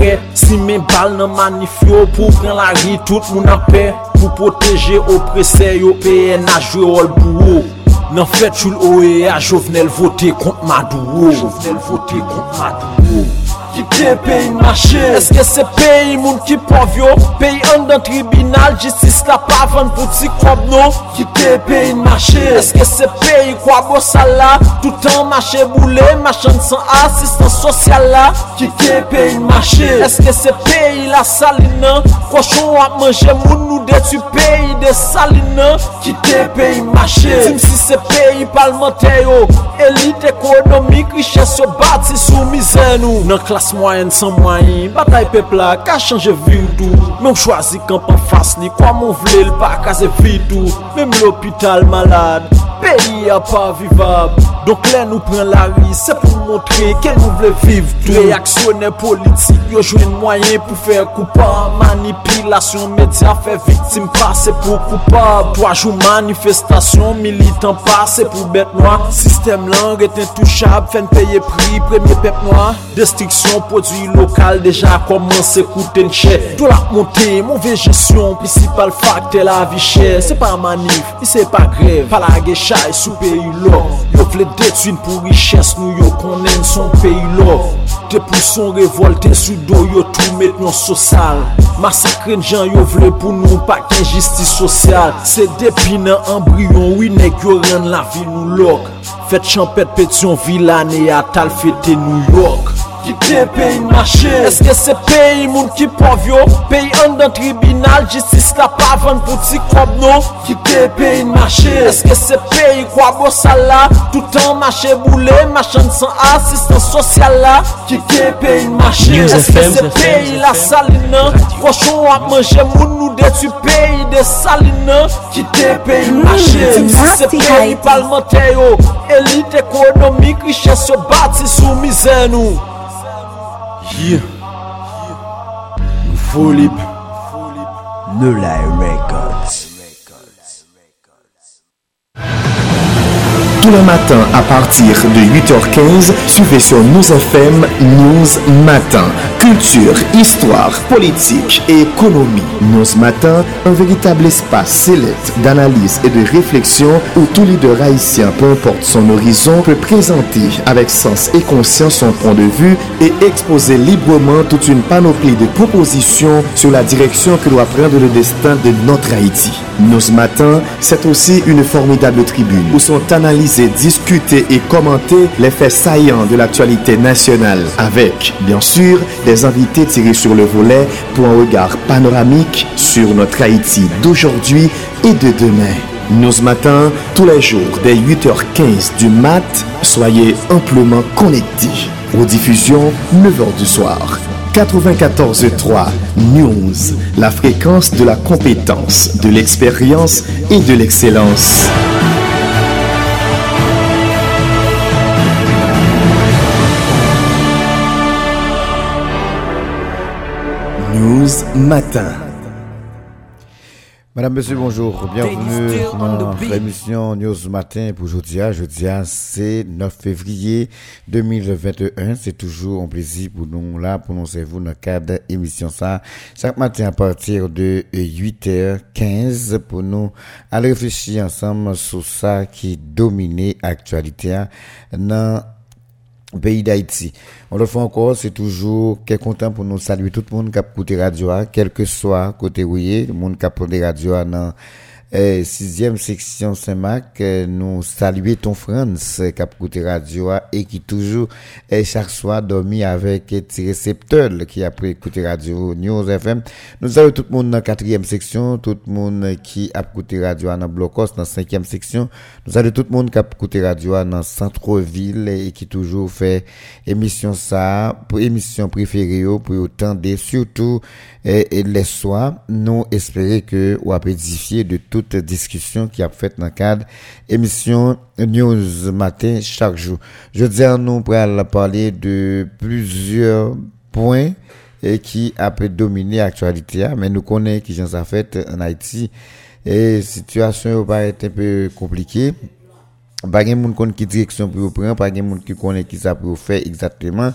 pre Si men bal nan manifyo pou pren la ri tout moun apè Pou proteje opresè yo peye na jwe rol pou ou Nan fèt chou oye a jovenel vote kont madou ou Jovenel vote kont madou ki te peyi mache? Eske se peyi moun ki povyo Peyi an dan tribunal Jistis la pavan pou ti kwab nou? Ki te peyi mache? Eske se peyi kwa bo sala? Toutan mache boule Machan san asistan sosyal la? Ki te peyi mache? Eske se peyi la salina? Koshon ap manje moun nou detu peyi de salina? Ki te peyi mache? Tim si se peyi palmante yo Elite ekonomik Riches yo bati sou mizen nou. Nan klas mwayen san mwayen Batay pepla ka chanje vidou Men chwazi kampan fas li Kwa moun vle l pa kaze vidou Mem l'opital malade Peyi a pa vivab. Donk lè nou pren la ri Se pou montre ke nou vle viv tou. Reaksyonè politik yo jwen mwayen pou fè koupan Manipilasyon media fè viktim pase pou koupan Toajou manifestasyon militant pase pou bet noa Sistem lan reten touchab fèn peye pri premye pep noa Destriksyon non prodwi lokal deja komanse kouten chè Do la monte, moun vejesyon, plisipal fakte la vi chè Se pa manif, mi se pa grev, pala ge chay sou peyi lò Yo vle detwin pou riches nou yo konen son peyi lò Te pou son revolte sou do yo tou met non sosal Masakren jan yo vle pou nou pak injistis sosyal Se depi nan embryon, winek yo ren la vi nou lòk Fèt chanpèt pèt yon vilane atal fète New York. Ki te peyi mache. Eske se peyi moun ki pov yo? Peyi an dan tribunal Jistis la pavan pou ti kob nou. Ki te peyi mache. Eske se peyi kwa bo sala? Toutan mache boule Machan san asistan sosyal la. Ki te peyi mache. Eske se peyi la salina? Koshon ap manje moun nou detu peyi de salina? Ki te peyi mache. Eske se peyi palmante yo. Elite ekonomik Riches yo bati sou mizen nou. Yeah. Records. Tous les matins à partir de 8h15, suivez sur News FM News Matin. Culture, histoire, politique et économie. News Matin, un véritable espace sélect d'analyse et de réflexion où tout leader haïtien, peu importe son horizon, peut présenter avec sens et conscience son point de vue et exposer librement toute une panoplie de propositions sur la direction que doit prendre le destin de notre Haïti. News Matin, c'est aussi une formidable tribune où sont analysés, discutés et commentés les faits saillants de l'actualité nationale avec, bien sûr, des invités tirés sur le volet pour un regard panoramique sur notre Haïti d'aujourd'hui et de demain. Nous ce matin, tous les jours, dès 8h15 du mat, soyez amplement connectés. Aux diffusions, 9h du soir. 94.3 News, la fréquence de la compétence, de l'expérience et de l'excellence. News Matin. Madame, Monsieur, bonjour. Bienvenue dans l'émission News Matin pour aujourd'hui. Jeudi, c'est 9 février 2021. C'est toujours un plaisir pour nous là, pour nous servir dans le cadre d'émission ça. Chaque matin à partir de 8h15 pour nous aller réfléchir ensemble sur ça qui domine l'actualité dans pays d'Haïti. On le fait encore, c'est toujours quel content pour nous saluer tout le monde qui a écouté radio, quel que soit côté où le monde qui a écouté radio dans eh, sixième section Saint-Marc, eh, nous saluer ton France qui a écouté radio et qui toujours eh, chaque soir dormi avec petit récepteur qui a pris écouter radio News FM. Nous saluons tout le monde dans quatrième section, tout le monde qui a écouté radio dans Blocos dans cinquième section. Nous saluons tout le monde qui a écouté radio dans centre-ville et qui toujours fait émission ça, émission préférée pour autant des surtout et, les soirs, nous espérons que avez édifié de toute discussion qui a fait dans le cadre émission News Matin chaque jour. Je dis à nous pour parler de plusieurs points et qui a pu dominer l'actualité, mais nous connaissons qui ça fait en Haïti et situation va être un peu compliquée. Pas de monde qui direction pour prendre, pas de monde qui connaît qui ça pour exactement.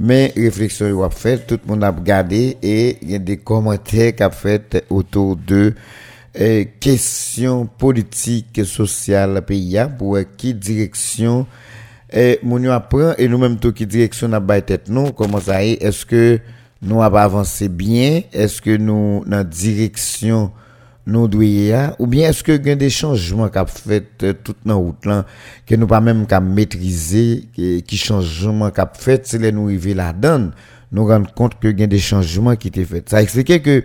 mais réflexion yo a fait, tout le monde a regardé et il y a des commentaires qu'a fait autour de questions politiques et sociales pays pour qui direction mon apprend et nous même tout qui direction n'a pas tête nous comment ça est est-ce que nous avons avancé bien est-ce que nous dans direction nous doyons ou bien est-ce que il y a des changements qu'a fait euh, toute dans route là que nous pas même qu'à maîtriser qui changements qu'a fait c'est les nous arriver là dedans nous rendre compte que il y a des changements qui étaient faits. Ça explique que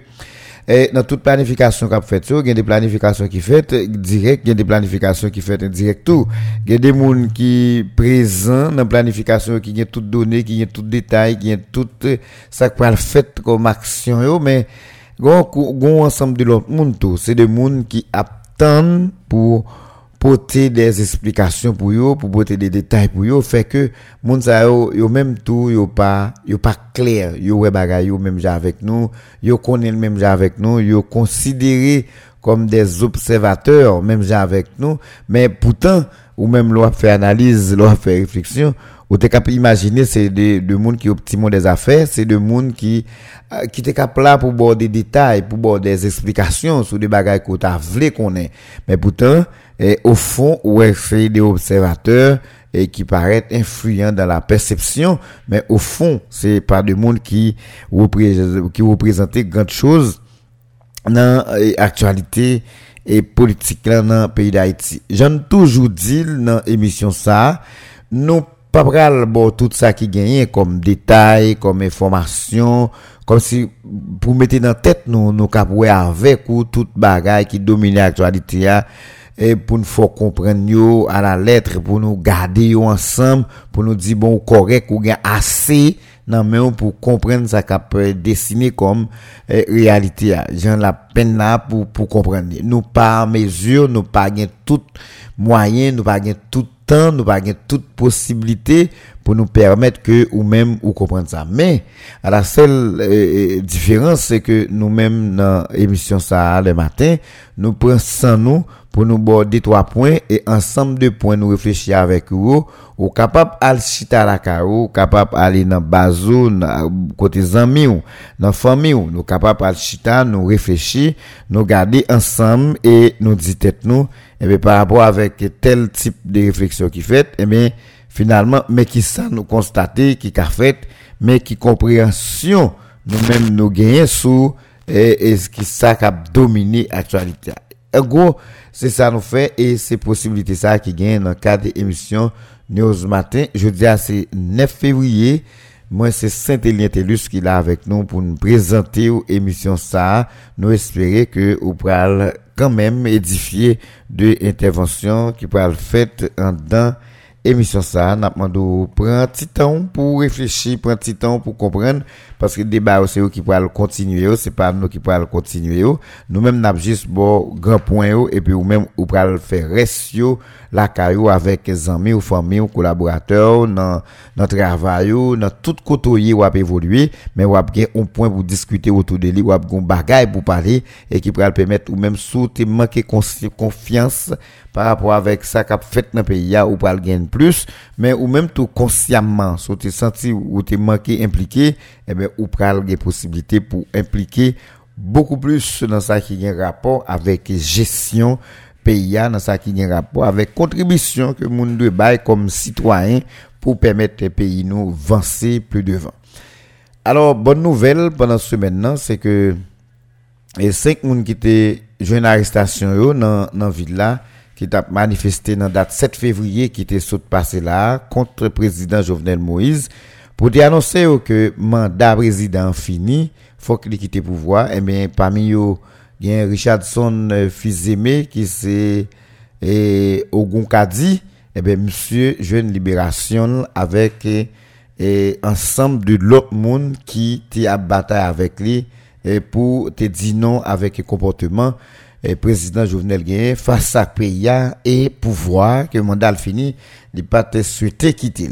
et dans toute planification qu'a fait il y a des planifications qui fait direct il y a des planifications qui fait indirect tout. Il y a des gens qui présent dans planification qui ont toutes données qui ont tout détail qui ont tout ça quoi fait comme action mais gon ensemble de l'autre monde tout. C'est des monde qui attendent pour porter des explications pour eux pour porter des détails pour eux fait que monde ça yo, yo même tout yo pas yo pas clair yo ouais bagay yo même avec nous yo connaît même avec nous yo considéré comme des observateurs même avec nous mais pourtant ou même l'on fait analyse l'on fait réflexion ou t'es capable imaginer c'est de de monde qui optimisent des affaires c'est de monde qui euh, qui t'es capable là pour voir des détails pour voir des explications sur des bagages qu'on t'a voulu qu'on est mais pourtant et au fond ouais c'est des observateurs et qui paraissent influents dans la perception mais au fond c'est pas de monde qui qui représentait grande chose dans l'actualité et politique là dans le pays d'Haïti. J'en toujours dit dans l'émission ça, nous pas pral bon tout ça qui gagne comme détail comme information comme si pour mettre dans tête nous nous avec ou toute bagaille qui domine l'actualité et pour nous faut comprendre à la lettre pour nous garder ensemble pour nous dire bon correct ou bien assez non mais pour comprendre ça qu'a peut dessiner comme eh, réalité j'ai la peine là pour pour comprendre. Nous pas mesure nous pas gain tout moyen nous pas gain tout nous pas toute possibilité pour nous permettre que ou même ou comprendre ça. Mais à la seule euh, euh, différence c'est que nous même dans l'émission ça le matin nous prenons nous pour nous border trois points et ensemble de points nous réfléchir avec vous. Ou capable à chita la carreau capable aller dans bazou côté amis ou dans famille ou. Nous capable à chita nous réfléchir nous garder ensemble et nous dire tête nous. Et bien par rapport avec tel type de réflexion qui fait et bien finalement mais qui ça nous constater qui a fait mais qui compréhension nous-mêmes nous gagnons sous et, ce qui ça qui a dominé l'actualité. En gros, c'est ça nous fait et c'est possibilité ça qui gagne dans le cadre de l'émission News Matin. Je dis à c'est 9 février. Moi, c'est Saint-Élien Tellus qui est là avec nous pour nous présenter l'émission ça. Nous espérons que vous pourrez quand même édifier de interventions qui pourraient être faites en dedans émission ça n'a demandé prendre petit temps pour réfléchir prendre petit temps pour comprendre parce que le débat c'est eux qui pourraient continuer c'est pas nous qui pourraient continuer. Nous même n'a juste bon grand point et puis ou même ou pourraient faire reste la caillou avec amis ou famille ou collaborateurs dans notre travail dans tout côté ou a évoluer mais ou a un point pour discuter autour de lui ou a un bagage pour parler et qui pourrait permettre ou même sous manquer confiance par rapport avec ça qu'a fait dans le pays ou pas gagner plus mais ou même tout consciemment si tu senti ou tu manqué impliqué eh ben ou des possibilités pour impliquer beaucoup plus dans ça qui a rapport avec gestion pays dans ça qui a rapport avec contribution que monde doit bail comme citoyen pour permettre le pays nous avancer plus devant. Alors bonne nouvelle pendant ce maintenant c'est que les cinq personnes qui étaient une arrestation dans dans ville là qui a manifesté dans date 7 février qui était saut passé là contre le président Jovenel Moïse pour annoncer que mandat président fini, faut qu'il quitte le pouvoir. Et eh bien parmi eux il y a Richardson euh, Fizeme qui c'est et Ogun Kadi. Et eh bien monsieur jeune libération avec et ensemble de l'autre monde qui à bataille avec lui et pour te dire non avec le comportement et président Jovenel Gagné face à pays et pouvoir que le mandat fini, il pas souhaité quitter.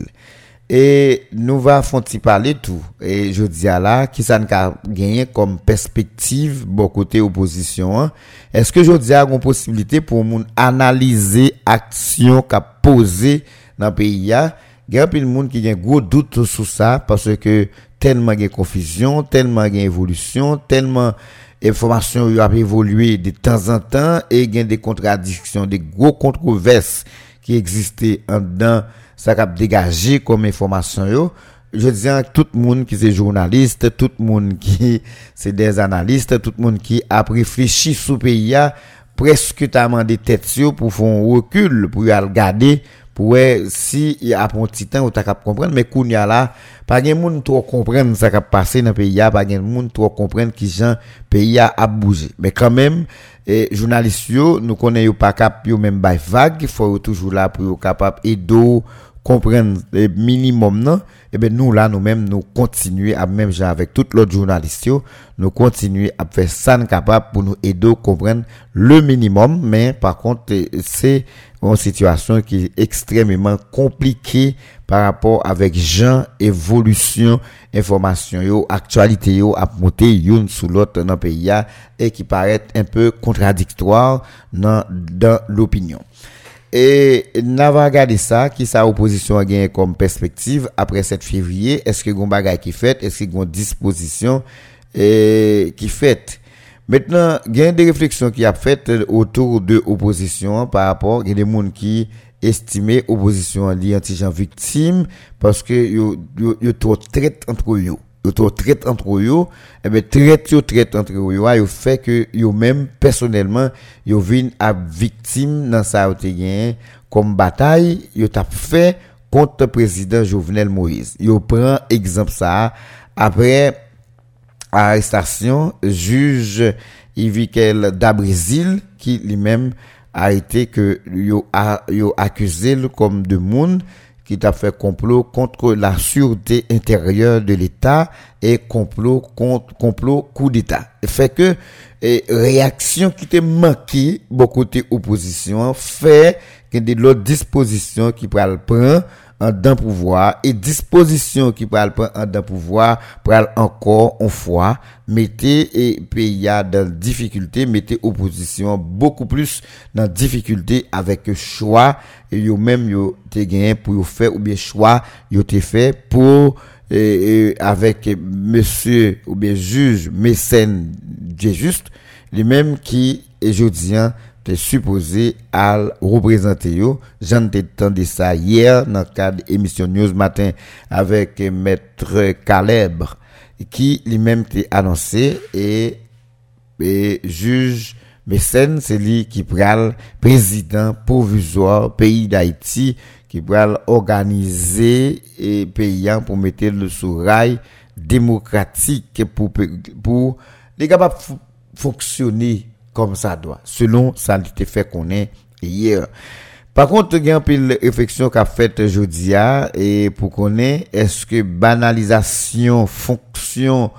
Et nous va font parler tout. Et je dis à là, qui ça a gagné comme perspective, bon côté opposition, hein? est-ce que je dis à une possibilité pour nous analyser action qu'a posé dans le pays, il y a de monde qui a gros doute sur ça parce que tellement de confusion, tellement de évolution, tellement information a évolué de temps en temps et il y a des contradictions, des gros controverses qui existaient en dedans. Ça a dégagé comme information je dis à tout le monde qui est journaliste, tout le monde qui c'est des analystes, tout le monde qui a réfléchi le pays, presque demandé tête pour faire un recul, pour regarder, pour si y a un petit temps où tu as comprendre, mais qu'on y a là, pas de monde trop comprendre ce qui a passé dans le pays, pas de monde trop comprendre qui le pays a bougé. Mais quand même, et journalistes, nous connaissons pas cap, même by vague, faut toujours là pour être capable d'aider comprendre le minimum non? Et eh ben nous là nous mêmes nous continuer à même genre avec tout l'autre journalistes nous continuer à faire ça capable pour nous aider à comprendre le minimum mais par contre eh, c'est une situation qui est extrêmement compliquée par rapport avec gens évolution information yo actualité yo à une sous l'autre dans le pays et qui paraît un peu contradictoire dans, dans l'opinion et n'a pas regardé ça, qui sa opposition a gagné comme perspective après 7 février. Est-ce que y a qui fait? Est-ce qu'il y a une disposition et, qui fait? Maintenant, il y a des réflexions qui a fait autour de l'opposition par rapport, a des gens qui estiment l'opposition anti-gens victime parce que a trop traite entre eux yo. Traite entre eux et ben traite yo traite entre eux yo. Fait que yo même personnellement yo vinn à victime dans yo comme bataille yo t'a fait contre président Jovenel Moïse. Yo prend exemple ça. Après arrestation juge Yvikel d'Abrésil qui lui-même a été que yo a accusé comme de monde qui t'a fait complot contre la sûreté intérieure de l'État et complot contre complot coup d'État. Fait que réaction qui était manquée beaucoup de opposition fait que des l'autre dispositions qui prennent prendre en d'un pouvoir et disposition qui prend en d'un pouvoir pour encore une fois mettez et pays dans difficulté mettez opposition beaucoup plus dans difficulté avec choix et yo même yo te gagné pour faire ou bien choix yo te fait pour et, avec monsieur ou bien juge mécène juste lui-même qui est jodien supposé à représenter yo. J'en entendu ça hier dans le cadre émission News Matin avec maître Caleb qui lui-même t'a annoncé et, et juge Mécène, c'est lui qui pral président provisoire pays d'Haïti qui pral organiser et payant pour mettre le sous démocratique pour pour les capables fonctionner comme ça doit, selon ça a fait qu'on est hier. Par contre, il y a un peu de réflexion qu'a fait aujourd'hui et pour qu'on est-ce que banalisation, fonction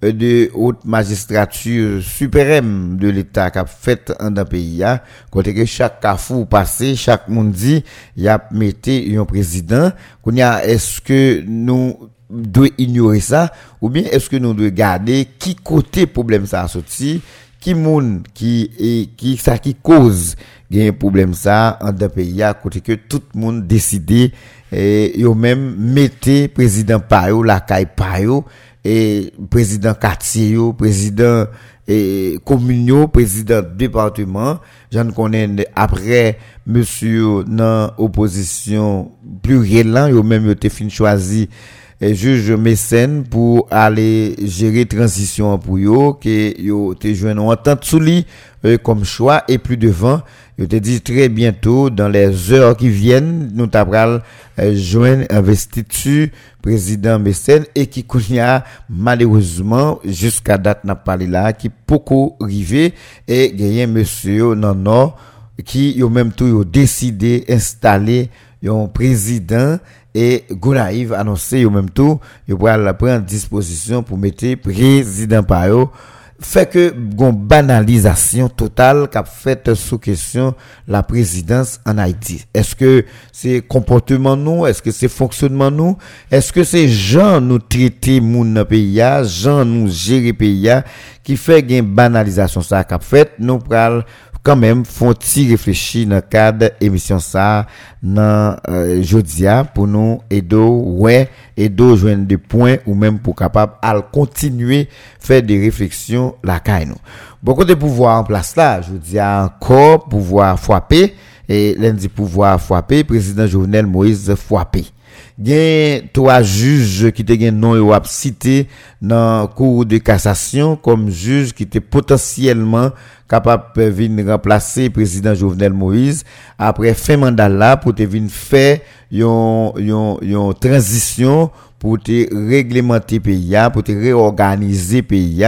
de haute magistrature suprême de l'État qu'a fait en un pays, côté que chaque cafou passé, chaque monde dit, il y a metté un président, qu'on y a, est-ce que nous devons ignorer ça, ou bien est-ce que nous devons garder qui côté problème ça a sorti, qui moun qui et qui ça qui cause un problème ça en deux pays à côté que tout le monde décidé et yo même mettez président Payo la caille Payo et président quartier président et commune président département j'en connais après monsieur dans opposition plus réel yo même yo te fin choisi juge mécène pour aller gérer transition pour yo que yo te joindre entente sous lui euh, comme choix et plus devant je te dis très bientôt dans les heures qui viennent nous t'apprendre euh, joindre investiture président mécène et qui a malheureusement jusqu'à date n'a pas là qui beaucoup arrivé et gagné monsieur non non qui yo même tout décidé installer un président et Gonaïve annoncé au même tout, il va prendre disposition pour mettre président Pao fait que une banalisation totale qu'a fait sous question la présidence en Haïti. Est-ce que c'est comportement nous, est-ce que c'est fonctionnement nous, est-ce que c'est gens nous traiter moun pays, gens nous gérer pays qui fait une banalisation ça qu'a fait nous pral quand même font-ils réfléchir dans le cadre émission ça dans euh, jodia pour nous aider ouais aider joindre des points ou même pour capable à continuer faire des réflexions la caille nous beaucoup de pouvoir en place là je dis encore pouvoir frapper et lundi pouvoir frapper président Jovenel Moïse frapper gen trois juges qui te non cité dans cour de cassation comme juge qui était potentiellement capable de venir remplacer président Jovenel Moïse après fin mandat là pour faire yon yon yon transition pour te réglementer pays pour te réorganiser pays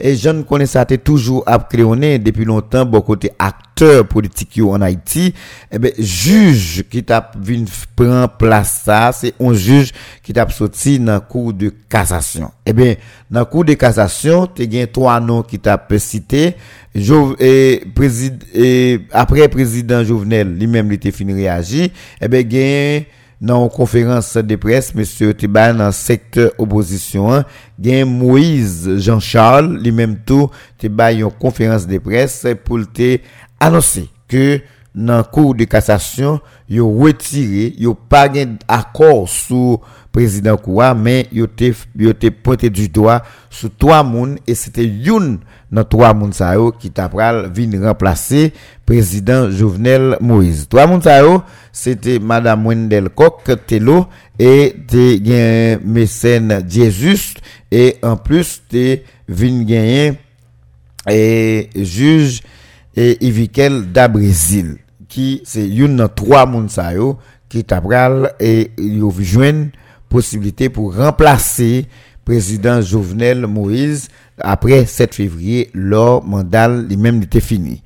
et je ne connais ça toujours à créonné depuis longtemps bon côté acteur politique en Haïti eh ben juge qui t'a vinn prend place ça c'est un juge qui t'a sorti dans cour de cassation eh ben dans cour de cassation tu as trois noms qui t'a cité Jo, eh, présid, eh, après président Jovenel lui-même il était fini réagir eh ben gain dans conférence de presse, monsieur Tiban dans secteur opposition, gain Moïse Jean-Charles, lui-même tout, Tiban une conférence de presse pour te annoncer que dans cour de cassation, yo retiré, yo pas accord sur président Koua, mais yo te pointé du doigt sur trois moun et c'était une dans trois moun sa qui t'a pral vinn remplacer président Jovenel Moïse. Trois moun sa c'était madame Wendel Kok Telo et te gen mécène Jesus et en plus te vinn gagner et juge et Ivikel da Brésil qui c'est une dans trois moun sa qui t'a pral et yo joindre possibilité pour remplacer président Jovenel Moïse après 7 février, leur mandat lui-même était fini.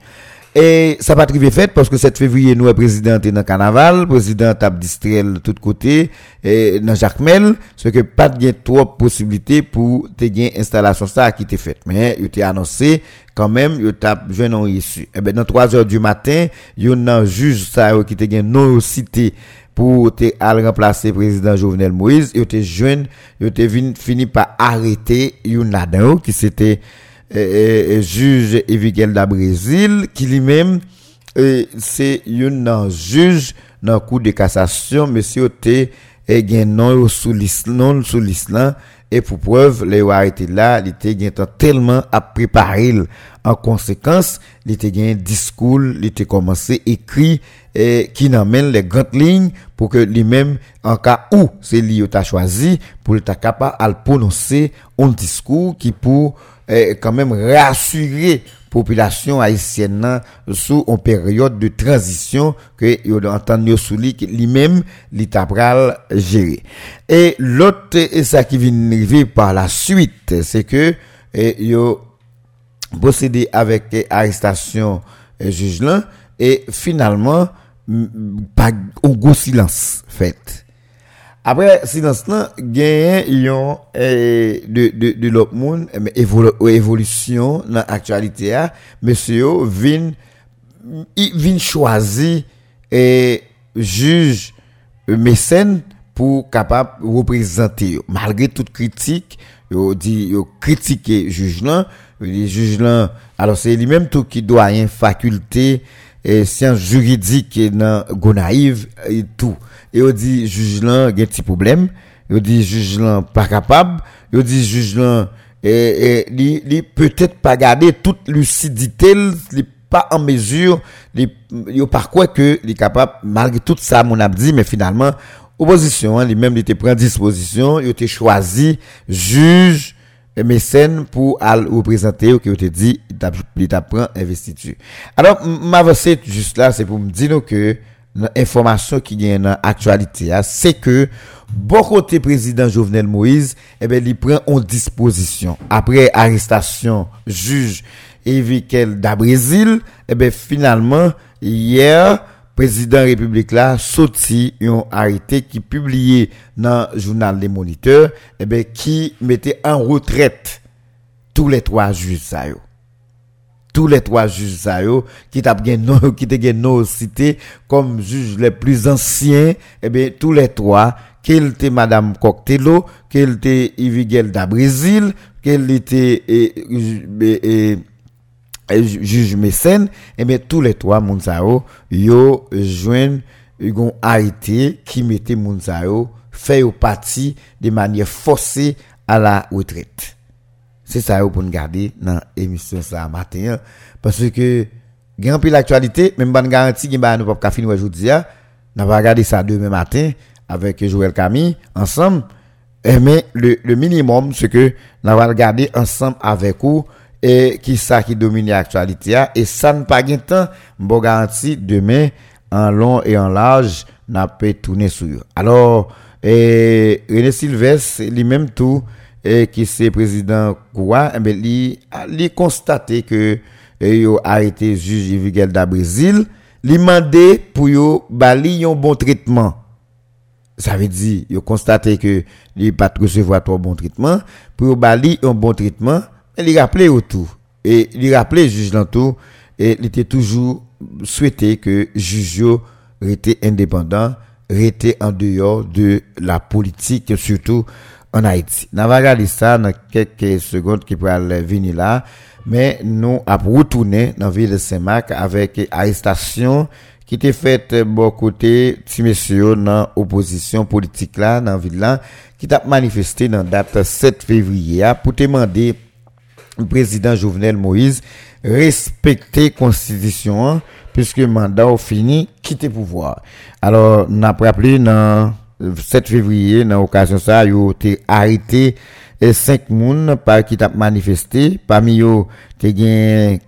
Et ça va arriver fait parce que 7 février, nous, président dans le carnaval, président a distrait de tous côtés, et dans Jacques Mel, ce que pas de trop possibilités pour te installation ça qui était faite. Mais, il était annoncé, quand même, il t'a jeune non issu. Eh ben, dans 3 heures du matin, il y a un juge ça qui te gagne non cité pour te remplacer président Jovenel Moïse, il était jeune, il était fini par arrêter une là qui c'était euh, juge Evigel da qui lui-même c'est un juge dans cour de cassation monsieur te et gen non sous l'islam et pour preuve les arrêté là il était tellement à préparer en conséquence il était un discours il était commencé écrit et qui n'amène les grandes lignes pour que lui-même, en cas où c'est lui qui a choisi, pour être capable de prononcer un discours qui pour eh, quand même rassurer population haïtienne sous une période de transition que il entendu sous lui lui-même l'étabral géré et l'autre et ça qui vient arriver par la suite c'est que eh, procédé avec arrestation eh, juge et finalement pas un gros silence fait. Après silence là, gagne yon de de de l'autre monde mais évolution dans l'actualité a monsieur vin vin choisi et juge mécène pour capable représenter malgré toute critique yo dit yo critiquer juge là juge là alors c'est lui même tout qui doit une faculté et sciences juridiques dans et tout. Et on dit juge là a un petit problème, on dit juge là pas capable, on dit juge là et, et peut-être pas garder toute lucidité, il pas en mesure, il par quoi que il capable malgré tout ça mon a dit mais finalement opposition hein, lui-même il était prend disposition, il était choisi juge mécène pour représenter qui te dit il investiture. Alors m'avancer juste là c'est pour me dire que Informasyon ki gen nan aktualite ya Se ke bon kote prezident Jovenel Moïse Ebe eh li pren on disposisyon Apre arrestasyon juj Evikel da Brezil Ebe eh finalman Yer prezident republik la Soti yon harite ki publie Nan jounal de moniteur Ebe eh ki mette an retret Tou le 3 juj sa yo. Tous les trois juges ça qui t'a qui te cité comme juges les plus anciens eh ben tous les trois qu'il était madame Coctello qu'il était Ivigel da Brésil qu'il était et, euh, juge mécène, et bien tous les trois moun yo, yo joignent yon arrêté qui mettait moun yo fait au parti de manière forcée à la retraite. C'est ça pour nous garder dans l'émission ça matin parce que grand pile l'actualité même bonne garantie bah nous pas finir aujourd'hui on va regarder ça demain matin avec Joël Camille ensemble. Eh, mais le, minimum c'est que on va regarder ensemble avec vous et qui ça qui domine l'actualité et ça ne pas gain temps bon garantie demain en long et en large n'a pas tourner sur. Alors et René Sylvestre lui-même tout et qui c'est président quoi eh ben lui a constaté que il a arrêté juge Miguel da Brésil lui demandé pour yo bali un bon traitement. Ça veut dire a constaté que il pas recevoir trop bon traitement pour bali un bon traitement il rappelé autour et il rappelé juge tout et il était toujours souhaité que juge était indépendant était en dehors de la politique surtout en Haïti. Nous allons regarder ça dans quelques secondes qui pourraient venir là. Mais nous avons retourné dans la ville de Saint-Marc avec arrestation qui était faite bon côté si messieurs dans opposition politique là dans la ville là qui a manifesté dans la date 7 février pour demander le président Jovenel Moïse respecter constitution puisque le mandat fini quitter pouvoir. Alors, nous avons rappelé dans 7 février, dans l'occasion ça, il a été arrêté et cinq personnes par qui t'a manifesté. Parmi eux, tu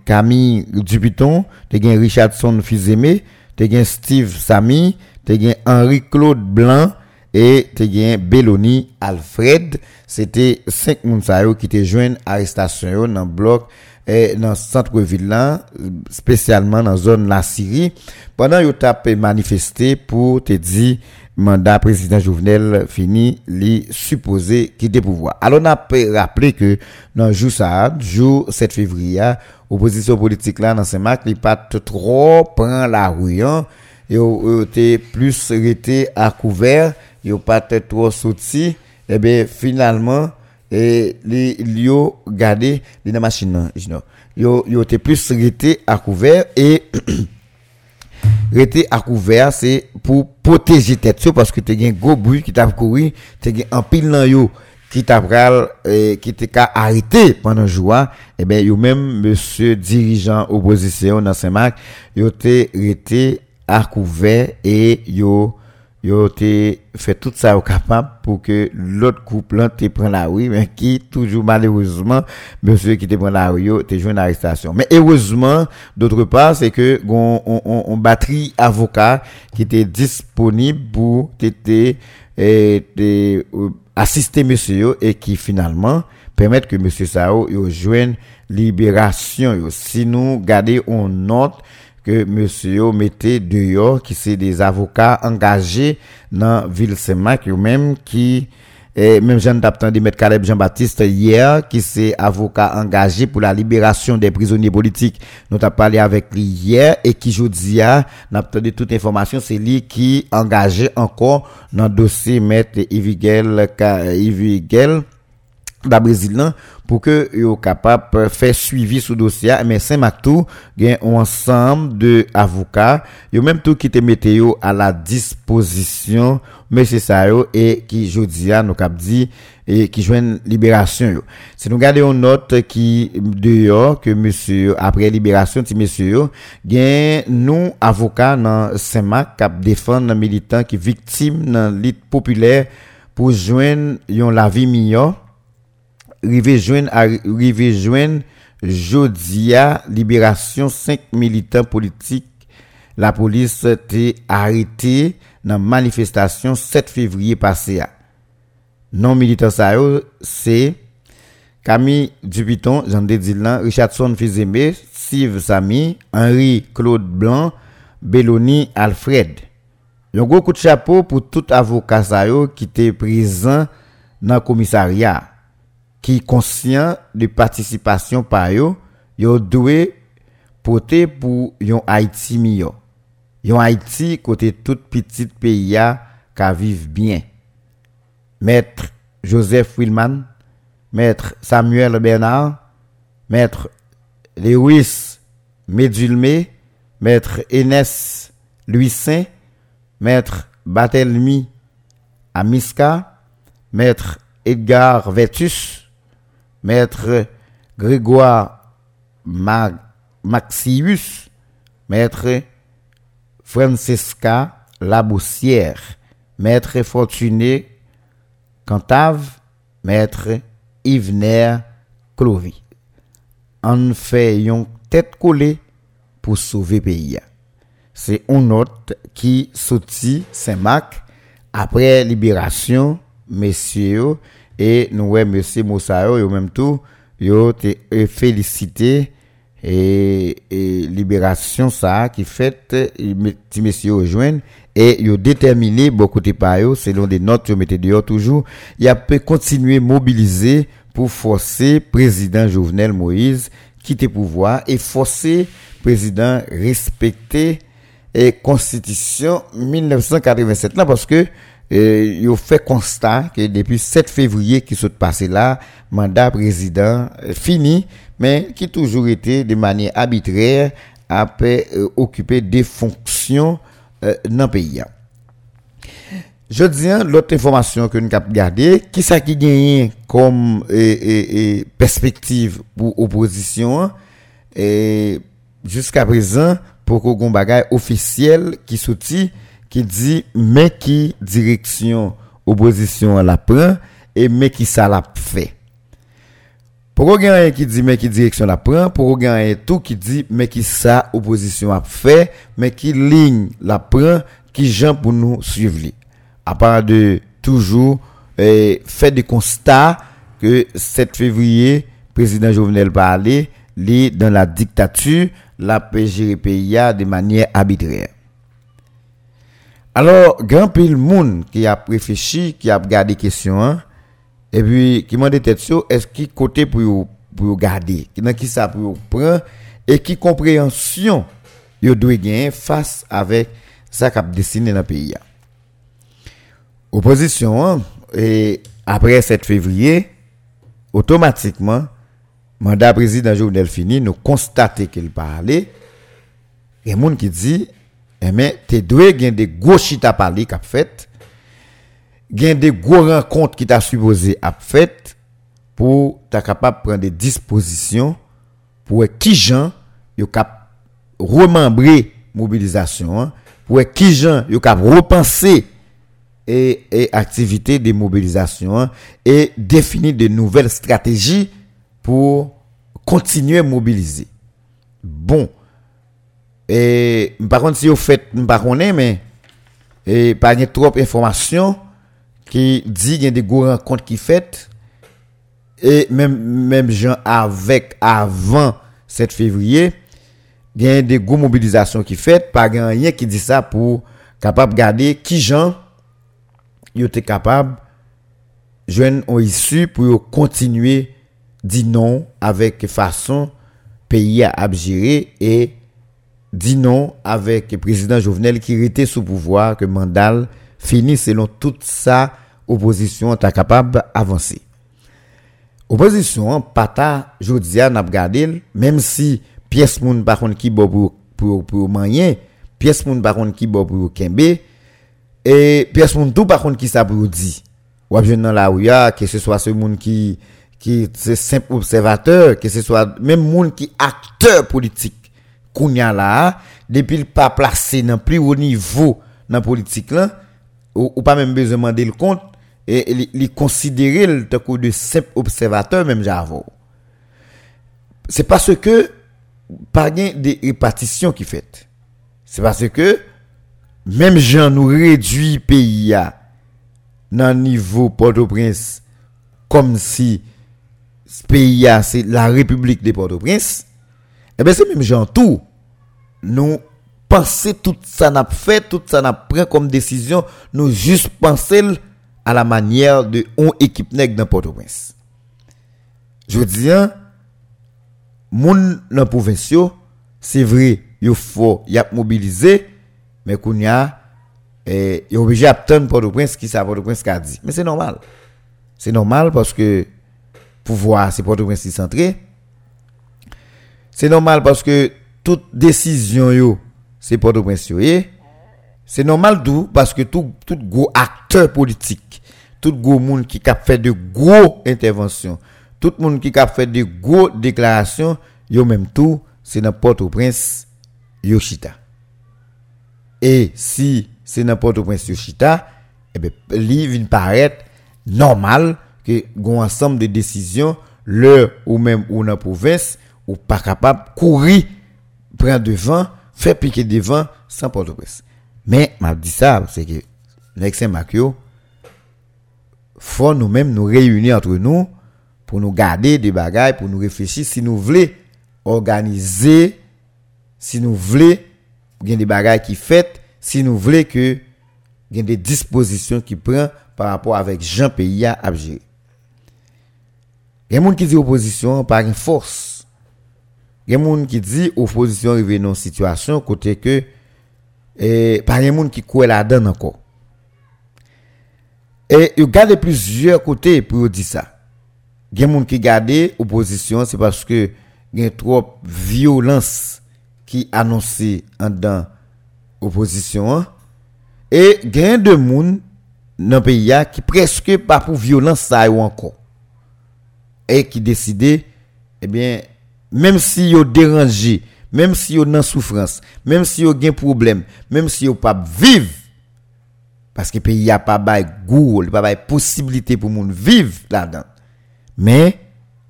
Camille Dupiton, tu Richardson Fizemé, tu Steve Samy, tu Henri Claude Blanc et tu Belloni Alfred. C'était cinq personnes qui étaient joints à l'arrestation dans le bloc et dans centre-ville là, spécialement dans la zone la Syrie, pendant yo tape manifesté pour te dire mandat président Jovenel fini, li supposé quitter pouvoir. Alors on a rappelé que dans jour ça, jour 7 février, opposition politique là dans Saint-Marc, li pas trop prend la rue, hein. yo était plus resté à couvert, yo pas trop sorti, et eh bien finalement et les yo gardé dans machine non yo yo était plus resté à couvert et rester à couvert c'est pour protéger tête parce que tu as un gros bruit qui t'a couru tu as un pile dans yo qui t'a qui t'a arrêté pendant jour et ben yo même monsieur dirigeant opposition dans Saint-Marc yo resté à couvert et yo yo te fait tout ça au capable pour que l'autre couple te prend la rue mais qui toujours malheureusement monsieur qui te prend la rue te joue une arrestation mais heureusement d'autre part c'est que on, on, on, batterie avocat qui était disponible pour t'aider et euh, assister monsieur et qui finalement permettre que monsieur Sao joigne libération si nous garder on note que monsieur mettait dehors, qui c'est des avocats engagés dans ville Saint-Marc, qui, et même Jean de mettre Caleb Jean-Baptiste hier, qui c'est avocat engagé pour la libération des prisonniers politiques. Nous avons parlé avec lui hier et qui aujourd'hui a, n'a entendu toute information, c'est lui qui engagé encore dans le dossier maître da Brésil pou ke yo kapap euh, fè suivi sou dosya, men sen mak tou gen ou ansam de avoka, yo menm tou ki te mette yo a la disposisyon mèche sa yo, e ki jodi ya nou kap di, e ki jwen liberasyon yo. Se nou gade yo not ki de yo, ke mèche yo, apre liberasyon ti mèche yo, gen nou avoka nan sen mak kap defan nan militant ki viktim nan lit popüler pou jwen yon lavi miyo, rive joindre Jodia libération cinq militants politiques. La police a arrêté dans manifestation 7 février passé non militant ça c'est Camille Dupiton, Jean Dedilan, Richardson Fizembe, Steve Samy, Henri Claude Blanc, Belloni Alfred. Un gros coup de chapeau pour tout avocat qui était présent dans le commissariat qui conscient de participation par yo, yo doit porter pour yon Haïti mieux. Yon Haïti côté tout petit pays a ka vive bien. Maître Joseph Wilman, maître Samuel Bernard, maître Lewis Médulmé, Maître Enes Louis Saint, Maître Batelmi Amiska, Maître Edgar Vetus, Maître Grégoire Maxius, Maître Francesca Laboussière, Maître Fortuné Cantave, Maître Yvener Clovy. On fait une tête collée pour sauver pays. C'est une note qui sortit Saint-Marc après libération, messieurs, et nous, ouais, monsieur Moussa, yo même tout, yo te félicité et, et libération ça qui fait messieurs rejoignent et yo déterminé beaucoup de pas selon des notes yo mettez dehors toujours. Il a peut continuer mobiliser pour forcer président Jovenel Moïse quitter pouvoir et forcer président respecter et constitution 1987 là parce que il a fait constat que depuis 7 février qui s'est passé là, mandat président fini, mais qui toujours été de manière arbitraire à euh, occuper des fonctions euh, dans le pays. Je dis hein, l'autre information que nous avons gardé, qui ça qui comme perspective pour l'opposition et jusqu'à présent pour qu'on bagage officiel qui sorti qui dit mais qui direction opposition la prend et mais qui ça l'a fait. Pour qu'on qui dit mais qui direction la prend, pour tout qui dit mais qui ça opposition a fait, mais qui ligne la prend, qui gens pour nous suivre. À part de toujours eh, fait des constats que 7 février, président Jovenel parlait, lit dans la dictature, la PGR de manière arbitraire. Alors, grand pile monde qui a réfléchi, qui a regardé question, hein, et puis qui m'a dit est-ce qui côté pour pour garder, qui qui ça pour prendre? Et qui compréhension yo doit gagner face avec ça a dessiné dans le pays. Opposition hein, et après 7 février automatiquement mandat président Jovenel fini nous constater qu'il parlait et monde qui dit mais tu dois gagner des gros chita parler qu'a fait gen des gros rencontres qui t'a supposé à fait pour ta capable prendre des dispositions pour qui gens yo cap remembrer mobilisation hein, pour qui gens yo cap repenser et, et activité de mobilisation hein, et définir de nouvelles stratégies pour continuer à mobiliser. Bon, et par contre, si vous faites, pas mais et pas trop d'informations qui dit qu'il y a des gros rencontres qui fait et même même gens avec avant 7 février il y a des gros mobilisations qui fait pas rien qui dit ça pour capable garder qui gens ils étaient capables jeunes ont issu pour continuer dire non avec façon pays à abjurer et dit non avec le président Jovenel qui était sous pouvoir, que Mandal finit selon toute sa opposition est capable d'avancer. Opposition, pata, jodia n'a gardé, même si pièce moun par contre qui bo pour pour pour manier, pièce moun par contre qui bo pour kembe et pièce moun tout par contre qui ça pour dit. Ou dans la ouya que ce soit ce monde qui qui c'est simple observateur, que ce soit même monde qui acteur politique kounya là depuis le pas placé dans plus haut niveau dans politique là ou, ou pas même besoin demander le compte et il considérer le tant de simple observateur même j'avoue c'est parce que pas des répartitions qui fait c'est parce que même gens nous réduit pays à nan niveau Port-au-Prince comme si ce pays c'est la République de Port-au-Prince eh bien, c'est même gens tout. Nous penser tout ça n'a fait, tout ça n'a pris comme décision, nous juste penser à la manière de on équipe nèg dans Port-au-Prince. Je veux dire, moun dans province c'est vrai, il faut y mobilisé, mais qu'on y a et il obligé à attendre Port-au-Prince qui ça Port-au-Prince qu'a dit. Mais c'est normal. C'est normal parce que pouvoir c'est Port-au-Prince centré c'est normal parce que toute décision c'est pas de prince C'est normal parce que tout tout gros acteur politique, tout gros monde qui a fait de gros interventions, tout le monde qui a fait de gros déclarations, yo même tout, c'est n'importe Port-au-Prince Yoshita. Et si c'est n'importe Port-au-Prince Yoshita, eh bien, il paraître normal que un ensemble de décisions, le ou même ou dans la province, ou pas capable courir, prendre devant, faire piquer devant sans Port-au-Prince. Mais, m'a dit ça, c'est que, l'ex Makio, faut nous-mêmes nous réunir entre nous pour nous garder des bagailles, pour nous réfléchir si nous voulons organiser, si nous voulons, des bagailles qui fait, si nous voulons que, a des dispositions qui prend par rapport avec Jean Pays à gérer. Il y a des gens qui disent opposition par une force. Il y a des gens qui disent opposition arrive dans une situation côté que, et par des gens qui croient là-dedans encore. Et il y a plusieurs côtés pour dire ça. Il y a des gens qui gardent opposition, c'est parce que il y a trop violence qui annoncé en dans opposition hein. et il y a de monde dans le pays qui presque pas pour violence ça encore et qui décide eh bien même si yo dérangé même si yo dans souffrance même si yo un problème même si yo pas vivre parce que pays a pas bail goût pas bail possibilité pour monde vivre là-dedans mais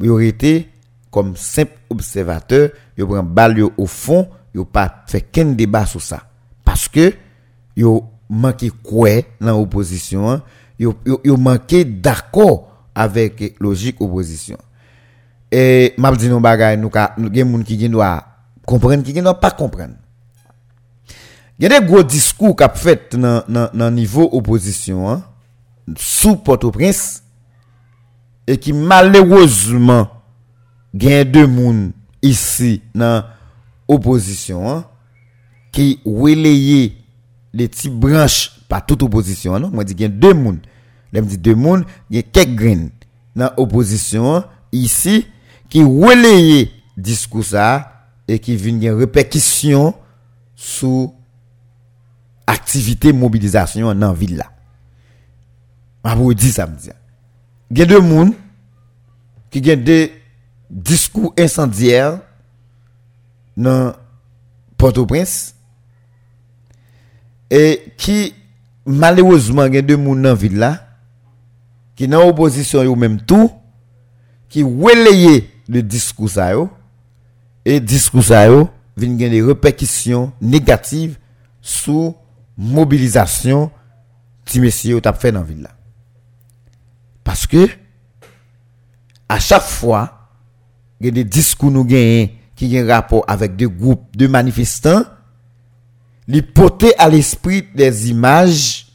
aurait été comme simple observateur, yo prend balle au fond, yo pas fait qu'un débat sur ça parce que yo manqué quoi dans l'opposition, hein. yo, yo, yo d'accord avec logique opposition. E map di nou bagay nou ka, nou gen moun ki gen do a kompren, ki gen do a pa kompren. Gen de gwo diskou kap fet nan, nan, nan nivou oposisyon an, sou Port-au-Prince, e ki malerouzman gen de moun isi nan oposisyon an, ki weleye le ti branche pa tout oposisyon an, non? mwen di gen de moun, lem di de moun, gen kek gren nan oposisyon an, isi, qui relayer discours et qui viennent gen répercussion sous activité mobilisation dans ville là. Ma vous dit ça me dit. Gen deux moun qui gen deux discours incendiaire dans Port-au-Prince et qui malheureusement il y a deux monde dans la ville là qui dans opposition ou même tout qui relayer le discours ça et discours ça yo vient des répercussions négatives sous mobilisation ti messieurs t'a fait dans ville parce que à chaque fois il y des discours nous gagnent qui ont rapport avec des groupes de manifestants, les porter à l'esprit des images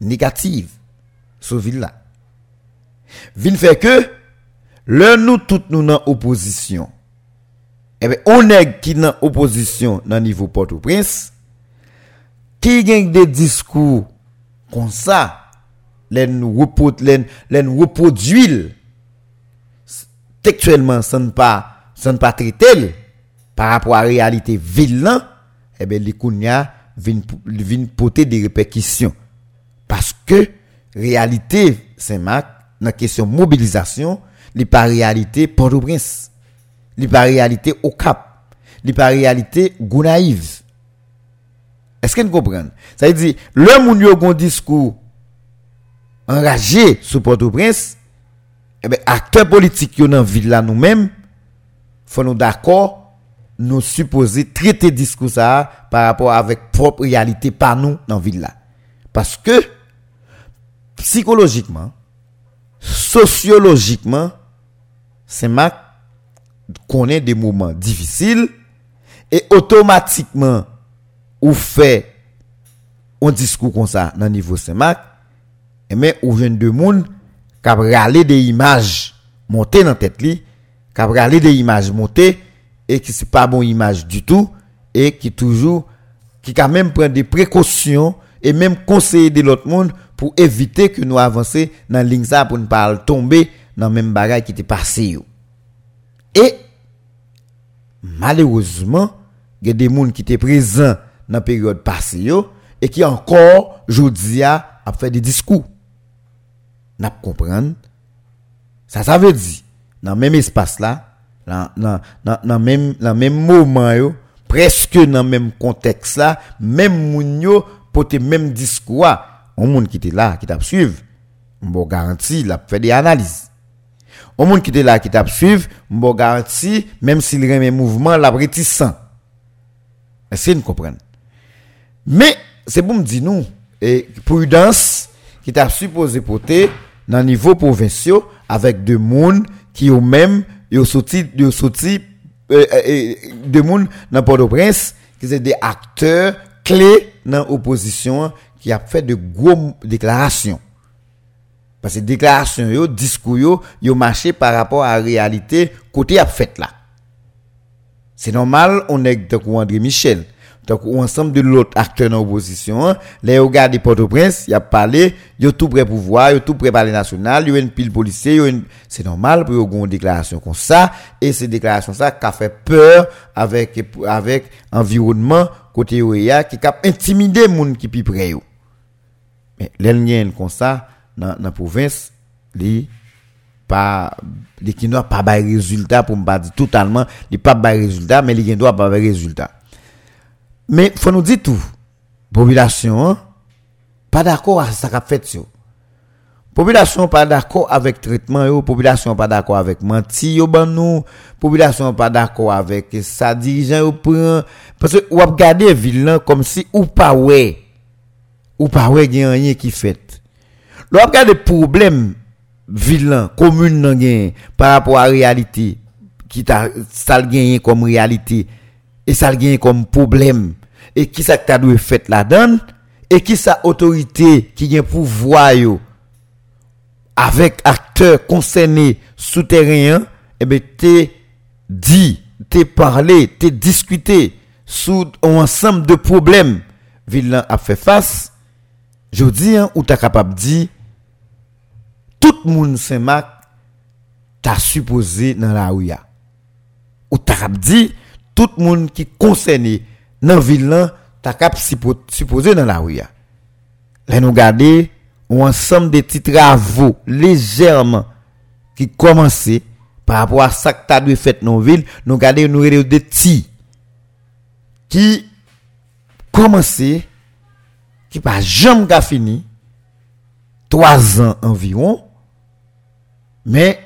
négatives sur ville là. Vin fait que Le nou tout nou nan oposisyon. Ebe, onèk ki nan oposisyon nan nivou Port-au-Prince, ki genk de diskou kon sa, len nou repot, len, len repot d'huil, tektuelman san pa, san pa tritel, par apwa realite vil nan, ebe, li koun ya vin, vin pote de repekisyon. Paske, realite, se mak, nan kesyon mobilizasyon, n'est pas réalité Port-au-Prince. n'est pas réalité au Cap. n'est pas réalité Gounaïve. Est-ce que vous comprenez? Ça veut dire, le moun yo gon discours enragé sur Port-au-Prince, eh bien, acteurs politiques qui dans ville là nous-mêmes, faut nous d'accord, nous supposer traiter discours ça par rapport avec propre réalité par nous dans ville là. Parce que, psychologiquement, sociologiquement, c'est ma connaît des moments difficiles et automatiquement, ou fait un discours comme ça dans le niveau Saint-Marc, mais ou jeune de monde kap râler des images montées dans tête li, kap râler des images montées et qui c'est pas bon image du tout et qui toujours qui quand même prend des précautions et même conseiller de l'autre monde pour éviter que nous avancer dans ligne ça pour ne pas tomber dans même bagage qui était passé Et malheureusement, il y a des gens qui étaient présents dans la période passée et qui encore, aujourd'hui, a fait des discours. N'a comprendre. Ça, ça veut dire, dans le même espace là, dans, même, même moment, yo, presque dans le même contexte là, même moun yo, même discours, un monde qui était là, qui t'a suivi, bon garantie, il a fait des analyses. Un monde qui était là, qui t'a suivi, bon garantie, même s'il remet mouvement, la réticent. Est-ce que? Mais, c'est pour me dire nous, et prudence, qui t'a supposé porter dans niveau provincial, avec des monde qui ont même, ont sorti, ont sorti, euh, euh, euh, de monde dans Port-au-Prince, qui sont des acteurs clés dans l'opposition, qui a fait de gros déclarations. Parce que déclaration yo, discours yo, yo marché par rapport à la réalité côté a fait là. C'est normal, on est de André Michel. Donc, ensemble de l'autre acteur dans l'opposition, les regards de Port-au-Prince, il a parlé, il a tout prêt pour voir, il a tout prêt pour les national, il y a une pile policier, c'est normal pour avoir une déclaration comme ça, et ces déclarations ça, qui a fait peur avec, avec environnement côté OEA, qui a intimidé les gens qui sont près. Mais, les comme ça, dans la province, les pas les qui pas de résultat pour me pas dire totalement, les pas de résultat mais les doit pas de résultat. Mais faut nous dire tout. Population hein, pas d'accord avec ça qu'a fait ça. Population pas d'accord avec traitement yo, population pas d'accord avec menti yo ban nous, population pas d'accord avec ça dirigeant yo prend parce que ou regarder ville comme si ou pas ouais ou pas ouais rien qui fait. A des problèmes vilains, communes par rapport à la réalité, qui ça gagné comme réalité, et ça comme problème, et qui ça t'a dû fait la donne, et qui sa autorité qui vient pouvoir avec acteurs concernés souterrains, et bien, t'es dit, t'es parlé, t'es discuté sous un ensemble de problèmes, vilain a fait face, je dis, hein, ou t'as capable de dire, tout moun Saint-Marc ta supposé dans la rue Ou ta kap di, tout moun ki konsenè nan vil lan, ta kap supposé dans la rue Là nous gade, ou ensemble de petits travaux légèrement qui commençaient par rapport à ça que ta dû fait dans ville, nous gade nous gade de petits qui commençaient, qui pas jamais fini, 3 ans environ, mais,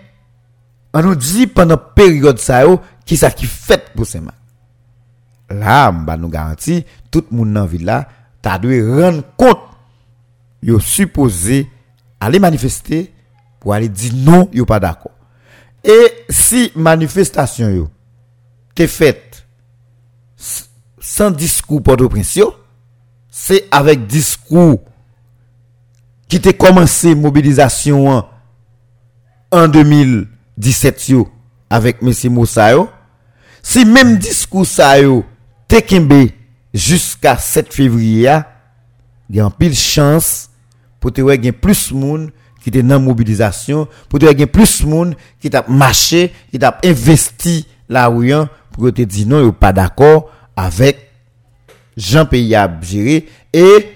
on nous dit pendant période ça, qui ça qui fait pour ces mains. Là, on nous garantit, tout le monde dans la ville là, t'as dû rendre compte, yo supposé aller manifester pour aller dire non, yo pas d'accord. Et si manifestation yo, t'es faite sans discours principe, c'est avec discours qui t'a commencé mobilisation en 2017 yo, avec M. Moussa si même discours ça yo, tekembe jusqu'à 7 février, il y a pile chance pour te voir plus de monde qui était dans mobilisation, pour te voir plus de monde qui t'a marché, qui t'a investi la rue pour te dire non, pas d'accord avec Jean Pays à et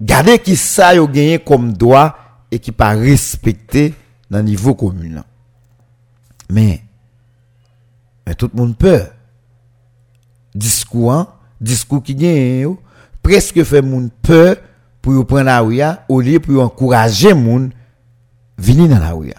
garder qui ça yo gagné comme droit et qui pas respecté dans le niveau commun. Mais, tout le monde peur. Discours, hein, discours qui gagne, presque fait monde peur pour prendre la rue, au lieu pour encourager monde venir dans la rue.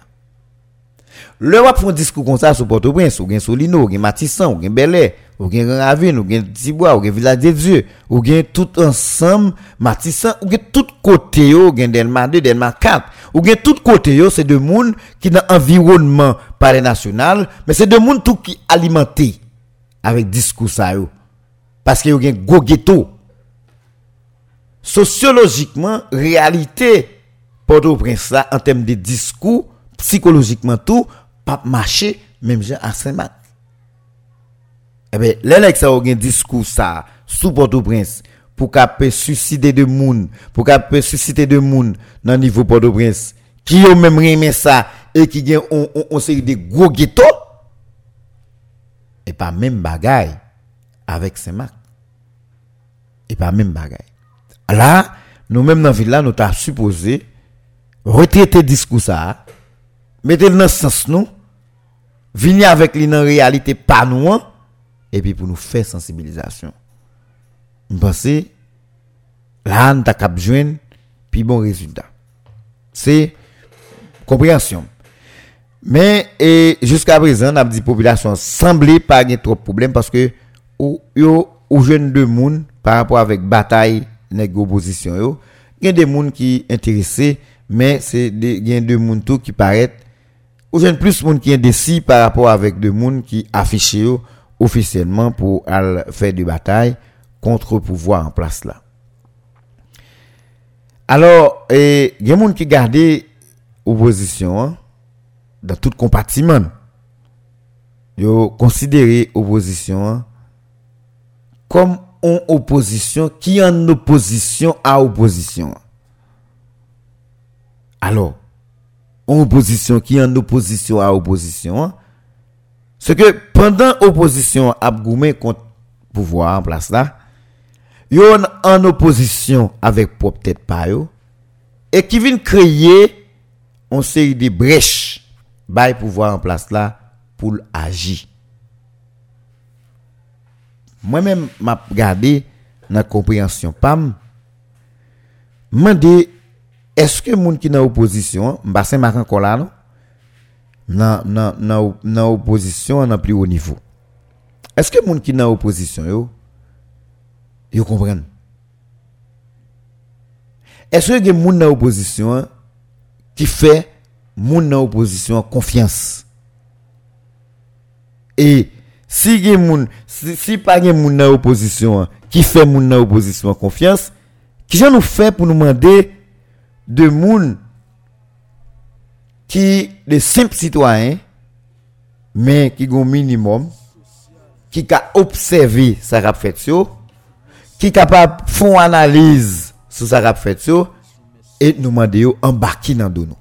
Le wap font discours comme ça sur Port-au-Prince, ou gen Solino, ou gen Matissan, ou gen Belay, ou gen Ravine, ou gen Tibois, ou gen Village des Dieux, ou gen tout ensemble, Matissan, ou gen tout côté ou gen Delma 2, Delma 4, ou gen tout côté yo, c'est de monde qui dans environnement palais national, mais c'est de monde tout qui alimenté avec discours ça yo. Parce que yo gen go ghetto. Sociologiquement, réalité Port-au-Prince en termes de discours psychologiquement tout pas marcher même à Saint-Marc. Eh bien, les ça a un discours ça sous Port-au-Prince pour qu'elle susciter de monde, pour qu'elle susciter de monde dans le niveau Port-au-Prince qui ont même aimé ça et qui ont on, on, série de gros ghettos et pas même bagaille avec Saint-Marc. Et pas même bagaille. Là, nous-mêmes dans la ville nous avons supposé retraiter discours ça, mettre dans le sens nous, venir avec lui dans réalité pas nous, hein, et puis pour nous faire sensibilisation. Pense là, nous avons joindre puis bon résultat. C'est compréhension. Mais jusqu'à présent, on a dit population semblait pas avoir trop de problèmes parce que ou yo ou jeune de monde par rapport avec bataille nèg opposition yo, a des gens qui intéressés mais c'est des gens tout qui paraît ou jeune plus monde qui indécis par rapport avec des gens qui affichent officiellement pour faire des batailles pouvoir en place là. Alors, il y a des qui gardent opposition hein, dans tout compartiment. Ils considèrent opposition hein, comme une opposition qui en opposition à opposition. Alors, une opposition qui en opposition à opposition, hein, c'est que pendant opposition à contre pouvoir en place là, yon en opposition avec peut-être pas et qui vient créer une série de brèches pour pouvoir en place là pour agir. Moi-même, m'a regardé dans compréhension PAM, demandé est-ce que moun qui dans opposition, m'ba Saint-Marc encore là non? Dans dans dans opposition plus haut niveau. Est-ce que moun qui dans opposition yo Vous comprenez Est-ce que moun dans opposition qui fait moun dans opposition confiance? Et si moun si, si pas gen moun dans opposition qui fait moun dans opposition confiance, qui nous fait pour nous demander de moun qui des simples citoyens mais qui ont minimum qui a observé ça qu'a fait ki kapab fon analize sou sa rap fet yo, et nou mande yo ambaki nan do nou.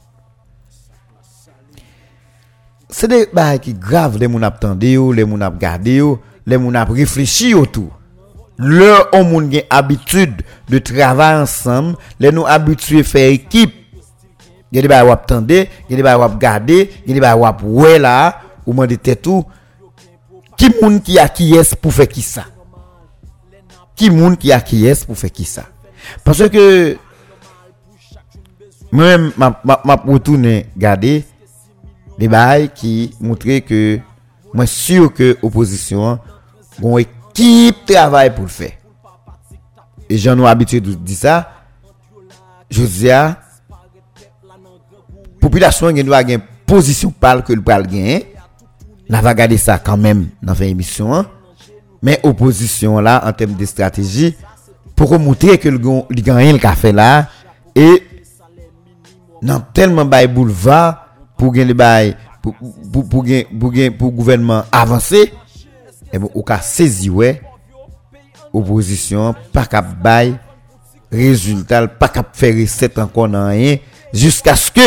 Se de baye ki grav le moun ap tende yo, le moun ap gade yo, le moun ap reflechi yo tou. Le ou moun gen abitude de travay ansam, le nou abitue fe ekip. Gen di baye wap tende, gen di baye wap gade, gen di baye wap we la, ou mande tetou, ki moun ki a ki yes pou fe ki sa. Qui moun qui a est pour faire qui ça parce que moi-même m'a m'a retourner garder des bails qui montraient que moi sûr que opposition une équipe travail pour le faire. Et j'en ai habitué de dire ça. Je dis à population qui doit une position parle que le pral gagner la va garder ça quand même dans une émission Men oposisyon la an tem de strategi pou kon moutre ke li ganyen l kafe la e nan telman bay bouleva pou gen li bay pou, pou, pou gen pou gen pou gouvenman avanse e eh bon ou ka sezi we oposisyon pa kap bay rezultat pa kap fe reset an kon nan yen jiska sk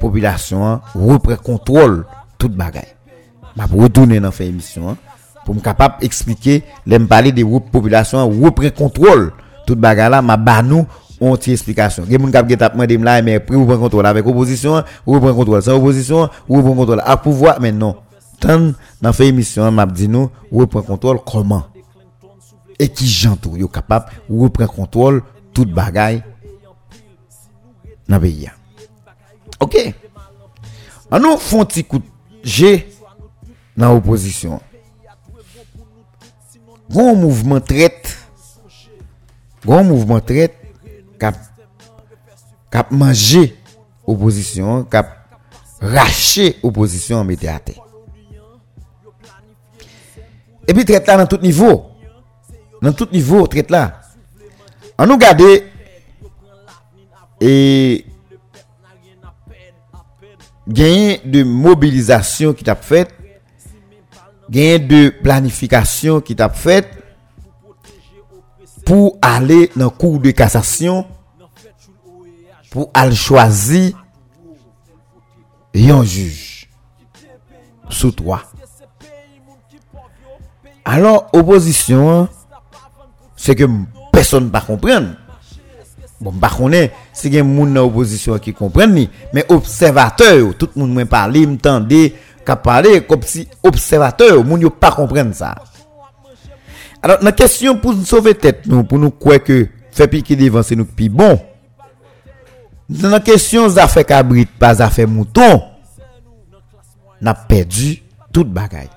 populasyon repre kontrol tout bagay map redounen nan fe emisyon an pour me capable expliquer les parler des groupes population reprend contrôle toute bagarre là m'a ba nous on tire explication il y a moun qui t'a demandé là mais après reprend contrôle avec opposition ou reprend contrôle sans opposition ou reprend contrôle à pouvoir mais non. Tant dans fait émission m'a dit nous reprend contrôle comment et qui j'entoure yo capable reprend contrôle toute bagaille dans pays OK. On nous font petit coup de G dans l'opposition. Grand mouvement traite, grand mouvement traite, cap cap manger opposition, cap racher opposition en à terre. Et puis traite là dans tout niveau. Dans tout niveau traite là. On nous garde et gain de mobilisation qui t'a fait gen de planifikasyon ki tap fet pou ale nan kou de kasasyon pou al chwazi yon juj sou toa. Alors, oposisyon, se ke person pa kompren. Bon, pa konen, se gen moun nan oposisyon ki kompren ni, men observateur, tout moun mwen parli, mtande, mwen m'entendait, qu'a parlé, comme si observateur, moun yo pas comprendre ça. Alors, la question pour nous sauver tête, nous, pour nous croire que fait piquer devant, c'est nous qui bon. La question, fait cabrit, pas fait mouton, n'a perdu toute bagaille.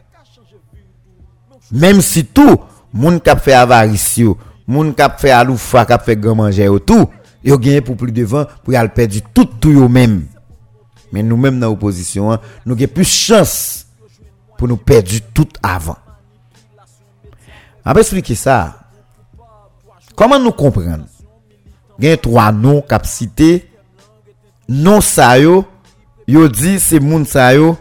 Même si tout, moun kap fait avarice, moun kap fait aloufa, kap fait grand manger tout, yo gagné pour plus devant pour y perdre tout tout yo même. Mais nous-mêmes dans l'opposition, hein, nous avons plus de chance pour nous perdre tout avant. Après expliquer ça, comment nous comprendre Il y a trois noms cap cité. Non ça yo, yo dit c'est moun sa yo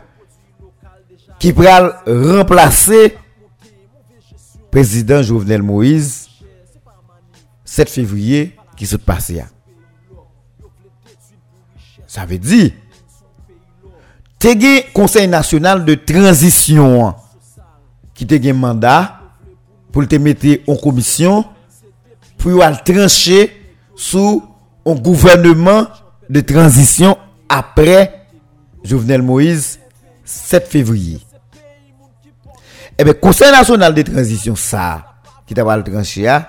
qui pral remplacer président Jovenel Moïse 7 février qui se passe Ça veut dire Te gen konsey nasyonal de tranzisyon an, ki te gen mandat pou te mette an komisyon pou yo al tranche sou an gouvernement de tranzisyon apre Jovenel Moïse 7 fevriye. Ebe eh konsey nasyonal de tranzisyon sa ki te wale tranche a,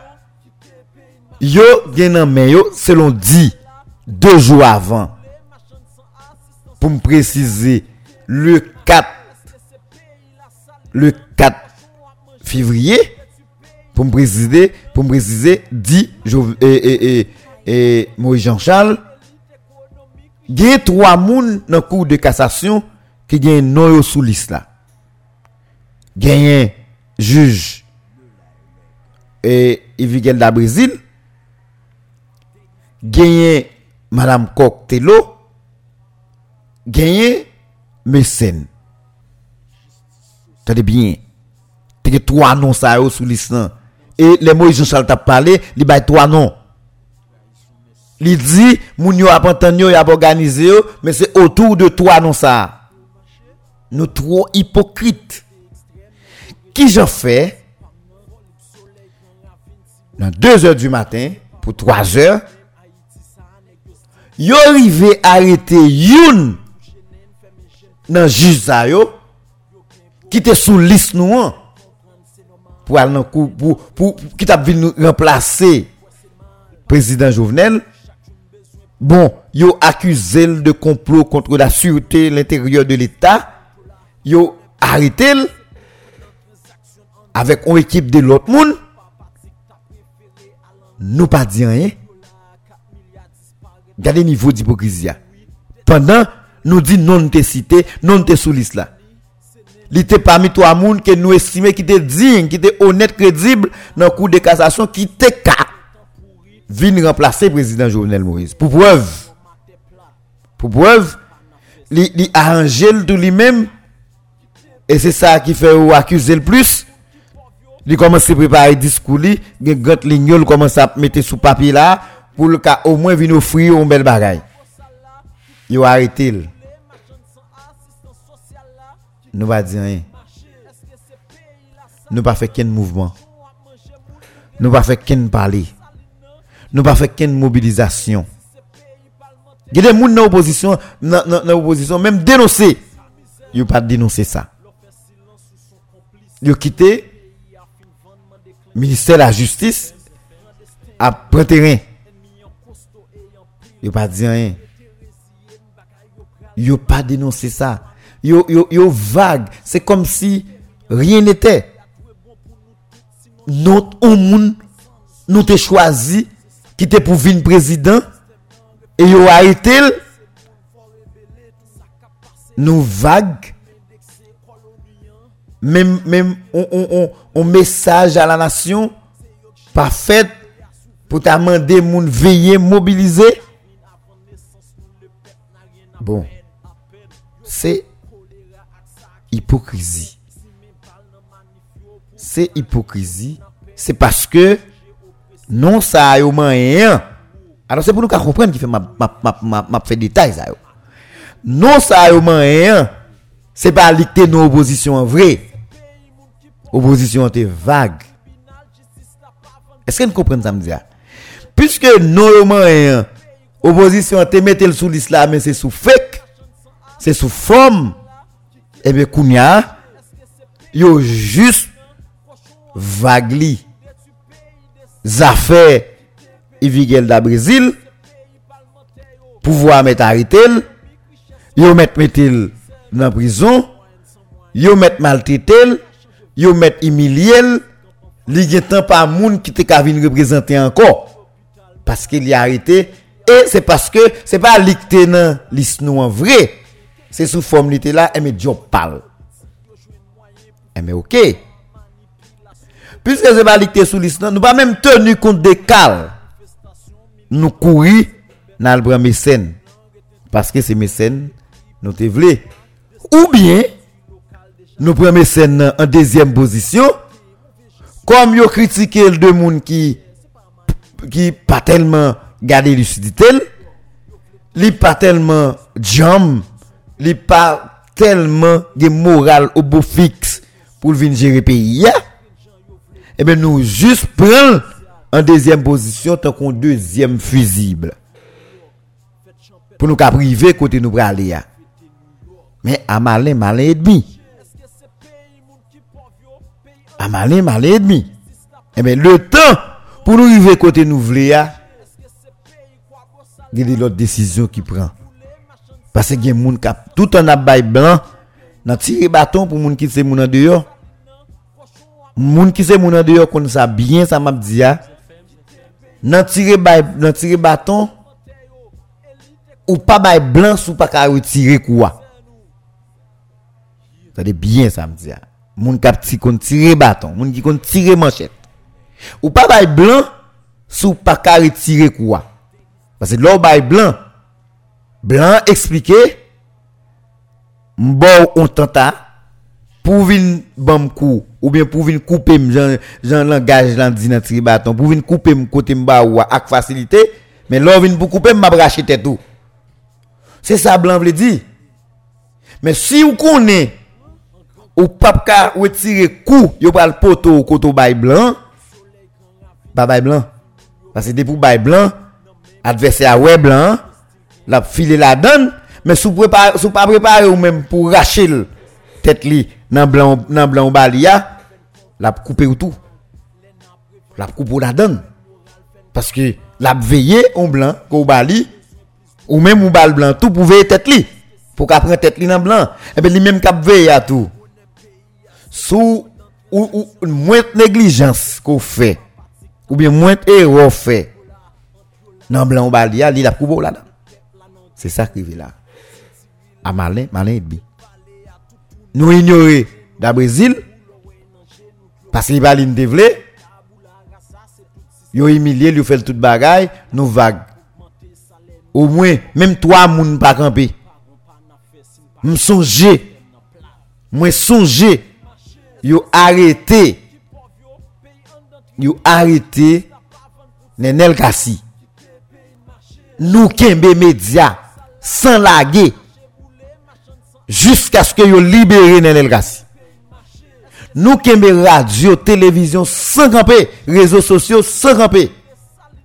yo gen nan men yo selon di 2 jou avan pour me préciser, le 4, le 4 février, pour me préciser, pour me préciser, dit et, et, et, et Maurice Jean-Charles, il y a trois personnes dans la cour de cassation qui ont un nom sous liste là. Il y a un juge et Evigel da Brésil, il Madame Coctello, gagné mécène. T'as bien. T'as trois noms ça sous Et les Moïse Jean-Charles t'a parlé, il a trois noms. Il dit, moun yo a yo a organisé mais c'est autour de trois noms ça. Nous trop hypocrites. Qui j'en fais? Dans 2 heures du matin, pour 3 heures, yo arrivé arrêter youn nan juge qui était sous liste nous hein, pour aller dans pour pour qui t'a venir remplacer? Président Jovenel. Bon yo accusé de complot contre la sûreté l'intérieur de l'état. Yo arrêté avec une équipe de l'autre monde. Nous pas dit rien. Regardez niveau d'hypocrisie pendant nous dit non te cité, non te sous liste là. Il était parmi trois moun que nous estimons qui était digne, qui était honnête, crédible dans le cours de cassation, qui était cas. Vin remplacer président Jovenel Moïse. Pour preuve. Pour preuve, il arrangé tout lui-même. Et c'est ça qui fait accuser le plus. Il commence à préparer discours, il commence à mettre sous papier là, pour le cas au moins venir offrir un bel bagage. Il a arrêté nous pas dire rien. Nous pas fait qu'un mouvement. Nous pas fait qu'un parler. Nous pas fait qu'une mobilisation. Il y a des gens dans l'opposition, dans l'opposition, même dénoncer. Ils n'ont pas dénoncé ça. Ils ont quitté le ministère de la Justice à terrain. Ils n'ont pas dit rien. Ils n'ont pas dénoncé ça yo, yo, yo vague. C'est comme si rien n'était. Notre monde, nous t'ai choisi, qui était pour venir président, et yo arrêté, nous vague. Même, même, on, on, on, message à la nation, parfait, pour t'amener moun veiller, mobiliser. Bon. C'est hypocrisie. C'est hypocrisie. C'est parce que non ça a moyen. Alors c'est pour nous comprendre qui fait ma ma ma ma fait détail ça. Non ça a moyen. C'est pas licter nos oppositions en vrai. Opposition était vague. Est-ce que vous comprenez ça me dire? Puisque normalement, opposition te mette sous l'islam, mais c'est sous fake, c'est sous forme, Eh Ebe kounya, yo jist vagli zafè Ivigel da Brazil pouvo a met aritel, yo met metel nan prison, yo met maltetel, yo met imiliel, li gen tan pa moun ki te kavin reprezenten anko, paske li arite, e se paske se pa likte nan lis nou an vre, c'est sous forme là et mais job parle. Et mais OK. Puisque c'est pas licté sous liste nous pas même tenu compte des cas nous courir dans le mécène. Parce que c'est mécène nous te ou bien nous prenons mécène en deuxième position. Comme yo critiqué le deux monde qui qui pas tellement gardé lucidité li pas tellement jam li pas tellement de moral au beau fixe pour venir gérer pays eh bien nous juste prendre en deuxième position tant qu'on deuxième fusible pour nous priver côté nous aller mais à malin malin et demi à malin, malin et demi. Eh bien, le temps pour nous arriver côté nous voulons, il y a l'autre décision qui prend. Parce que y a gens qui tout en blanc, n'a tiré bâton pour moun qui c'est moun en. Moun qui c'est moun en dehors connaît ça bien ça m'a dit N'a tiré n'a tiré bâton ou pas bail blanc ou pas ka retirer quoi. Ça bien ça me dit moun kap ti kon tire bâton, moun qui kon tire manchette. Ou pas bay blanc sous pas ka retirer quoi. Parce que l'or bay blanc blanc expliquer m'bo on tenta pour vin bam coup ou bien pour vin couper Jean Jean langage dans tire bâton pour vin couper m côté m'ba ou ak facilité mais l'or vin pour couper m'a bracher tête tout. C'est ça blanc veut dire. Mais si vous connaissez ou pas ka retirer coup yo pral poto koto bay blanc pas bay blanc parce que pour bay blanc adversaire ouais blanc la filer la donne mais sous préparer sous pas préparer ou même pour racher tête li dans blanc dans blanc balia la couper ou tout la couper la donne parce que la veiller en blanc ko bali ou même ou bal blanc tout pour veiller tête li pour qu'après prendre tête li dans blanc et ben lui même cap veiller à tout sous ou, ou moins négligence qu'on fait ou bien moins erreur fait dans blanc balia li la coupe là C'est ça qui est là. À Malin, Malin et B. Nous ignorer la Brésil, parce qu'il va l'indévelé, yo humilié, yo fait toute bagaille, nous vague. Au moins, même trois moun pas campé. M'songe, m'songe, yo arrêté, yo arrêté Nenel Kassi. Nous kembe médias sans laguer jusqu'à ce que yo libéré Nenel Kassi nous kembe radio télévision sans camper réseaux sociaux sans camper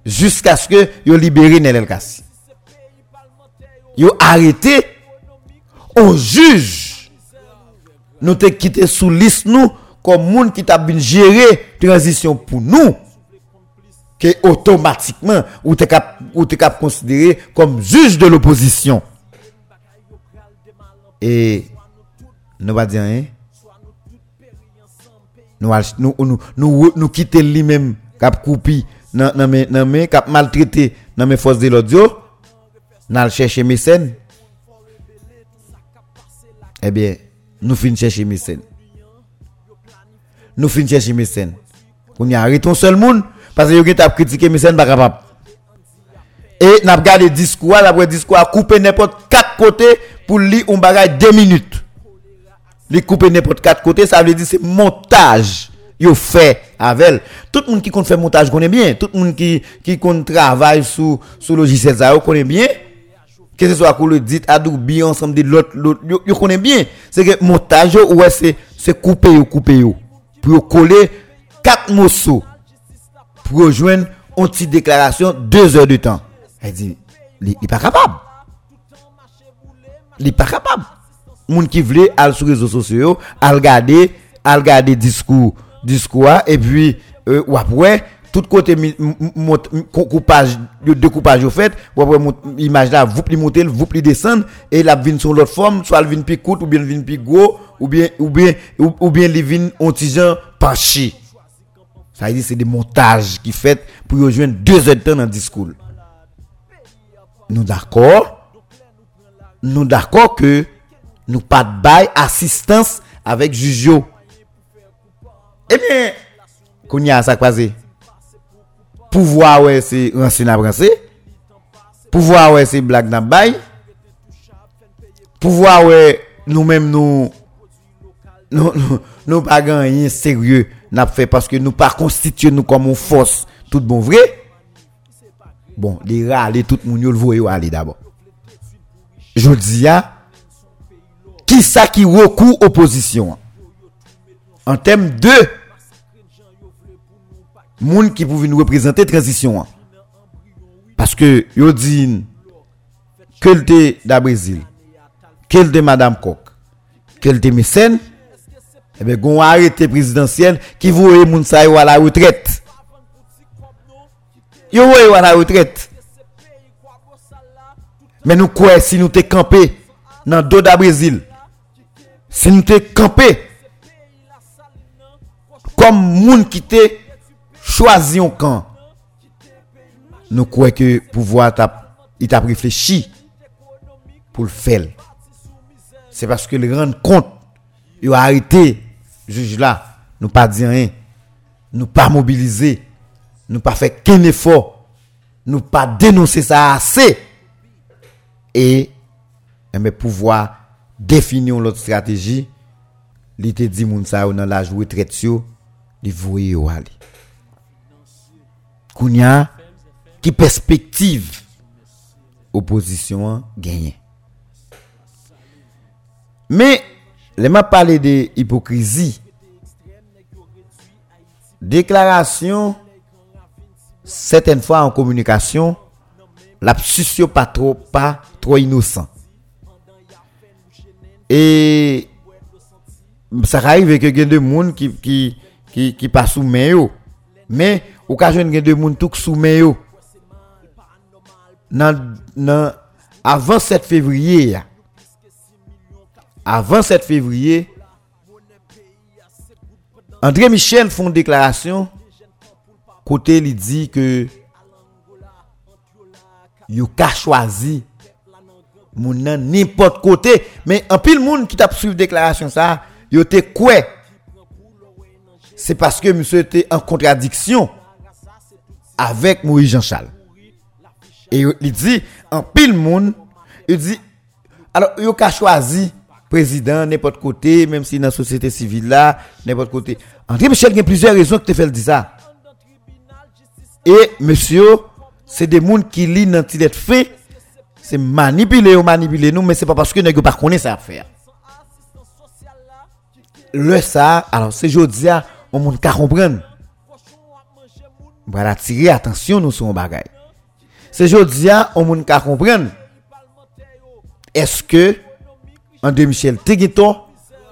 jusqu'à ce que yo libéré Nenel Kassi yo arrêté on juge nous te quitté sous liste nous comme monde qui t'a bien géré transition pour nous que automatiquement ou te cap ou te cap considéré comme juge de l'opposition. Et nous va dire hein? Nous nous nous nous, nous quitter lui-même cap coupi nan nan nan cap maltraité dans mes forces de l'audio n'a chercher mécène eh bien nous finissons chercher mécène. Nous finissons chercher mécène. On y a arrêté un seul monde parce que vous avez critiqué mécène pas. Capable. Et n'a regardé discours, après discours couper n'importe quatre côtés pour lire un bagage deux minutes. Li couper n'importe quatre côtés, ça veut dire c'est montage yo fait avec tout le monde qui compte faire montage connaît bien. Tout le monde qui qui compte travaille sous sous logiciel ça connaît bien. Que ce soit pour le dit Adobe ensemble de l'autre l'autre yo connaît bien. C'est que montage ouais c'est c'est couper ou couper yo. Pour coller quatre morceaux pour rejoindre une petite déclaration deux heures de temps. Elle dit, il n'est pas capable. Il n'est pas capable. Moun qui voulait aller sur les réseaux sociaux, à regarder, à regarder discours, discours, et puis, euh, ou tout côté coupage, découpage au fait, ou après, image là, vous pli monter, vous pli descendre, et la vin sur l'autre forme, soit elle vin plus courte, ou bien vin plus gros, ou bien, ou bien, ou, bien les vin ontigeant penché. Ça veut dire c'est des montages qui fait pour rejoindre deux heures de temps dans le discours. Nous d'accord? Nous d'accord que nous pas de bail assistance avec Jujio. Eh bien, qu'on y a ça croisé. Pouvoir ouais c'est ancien avancé. Pouvoir ouais c'est blague dans bail. Pouvoir ouais nous-mêmes nous nous nous pas gagner sérieux n'a parce que nous pas constituer nous comme une force. Tout bon vrai? Bon, les râler tout le monde le voyez aller d'abord. Je dis qui ça qui recourt opposition? En termes de monde qui pouvait nous représenter transition parce que yo dit que le da Brésil que le madame Coq que le mécène? Eh bien gon arrêté présidentiel qui voyait moun sa à la retraite. Yo voyez à la retraite. Mais nous quoi si nous te campé dans Doda Brésil? Si nous te campé comme moun qui te choisi un camp, nous croyons que pouvoir t'a, il t'a réfléchi pour le faire. C'est parce que le rendre compte, il a arrêté, juge là, nous pas dire rien, nous pas mobiliser, nous pas fait qu'un effort, nous pas dénoncer ça assez. Et, mais pouvoir définir notre stratégie, il te dit moun sa dans la jouer retraite il voyait où aller. Kounya, qui perspective opposition gagne. Mais, les m'a parlé de hypocrisie. Déclaration, certaines fois en communication, la pas trop, pas trop innocent. Et ça arrive que y a des gens qui, qui, qui, pas sous main mais occasion gen de moun tout sous main avant 7 février avant 7 février André Michel font une déclaration côté il dit que yo ka choisi moun n'importe côté mais en pile moun qui t'a suivi déclaration ça yo te quoi c'est parce que monsieur était en contradiction avec Moïse Jean-Charles. Et il dit, en pile monde, il dit, alors, il a choisi président n'importe côté, même si dans la société civile là, n'importe côté. André Michel, il y a plusieurs raisons que tu fais dire ça. Et, monsieur, c'est des gens qui lisent dans fait, c'est manipuler ou manipuler nous, mais c'est pas parce que nous pas connaît ça à faire. Le ça, alors, c'est jeudi, on monde ka comprendre. Voilà, tirer attention nous sur bagay. C'est jodi on monde ka comprendre. Est-ce que André Michel te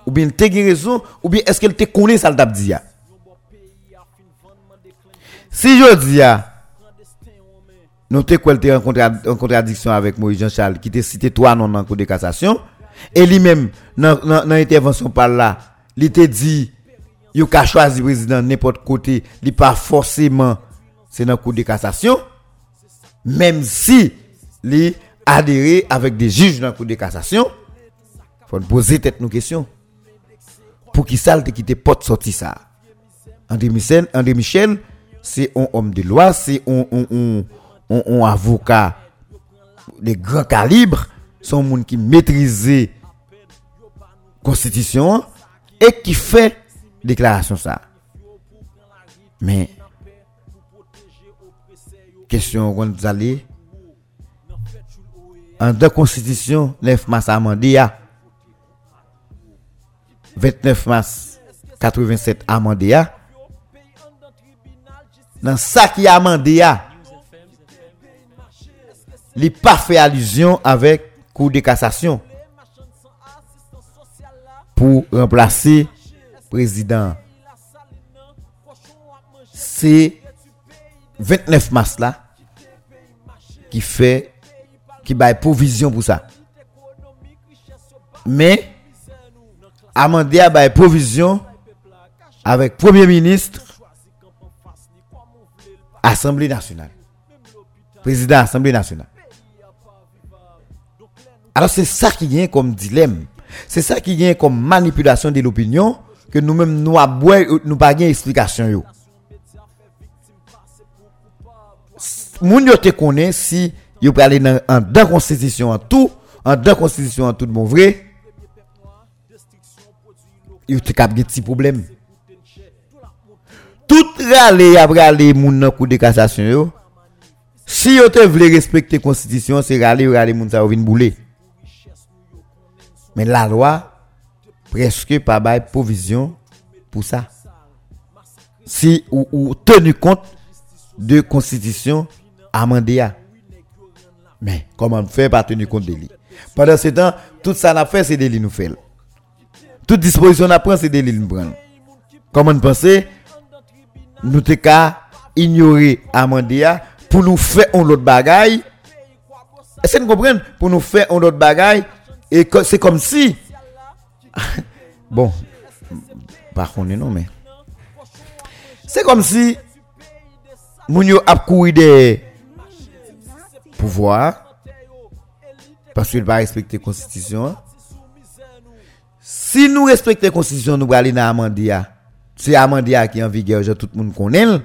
ou bien te raison ou bien est-ce qu'elle te connaît ça le dit Si jodi nous te quoi en contradiction avec Moïse Jean-Charles qui te cité toi non dans cour de cassation et lui-même dans dans intervention par là, il te dit yo ka choisi président n'importe côté, il pas forcément c'est dans cour de cassation même si il adhéré avec des juges dans la cour de cassation faut poser tête nos questions. Pour qui ça te quitter porte sorti ça? André Michel André Michel c'est un homme de loi c'est un, avocat de grand calibre son monde qui maîtrise constitution et qui fait déclaration ça. Mais, question qu'on allez, en deux constitutions, 9 mars a 29 mars 87 amendé a, dans ça qui amendé il pas fait allusion avec Cour de cassation pour remplacer président. C'est 29 mars là qui fait qui baille provision pour ça. Mais amendé a baille provision avec premier ministre Assemblée nationale. Président Assemblée nationale. Alors c'est ça qui vient comme dilemme. C'est ça qui vient comme manipulation de l'opinion que nous-mêmes nous avons nous pas explication yo. Moun yo te connaît si yo aller dans en deux constitution en tout, en deux constitution en tout bon vrai. Yo te cap petit problème. Tout râler après aller moun de yo. Si yo te voulez respecter constitution, c'est râler râler moun ça vinn bouler. Mais la loi, presque pas de provision pour ça. Si ou, tenu compte de constitution amendée. Mais comment fait pas tenir compte de lui Pendant ce temps, tout ça n'a fait, c'est de nous fait. Toute disposition n'a pris, c'est de nous prendre. Comment on pense Nous te qu'à ignorer amendé pour nous faire un autre bagaille. Est-ce que vous comprenez? Pour nous faire un autre bagaille et c'est comme si. bon, par contre, non, mais. C'est comme si. Mounio a couru des pouvoirs. Parce qu'il va respecter la constitution. Si nous respectons la constitution, nous allons dans Amandia. C'est Amandia qui est en vigueur, tout le monde connaît. Et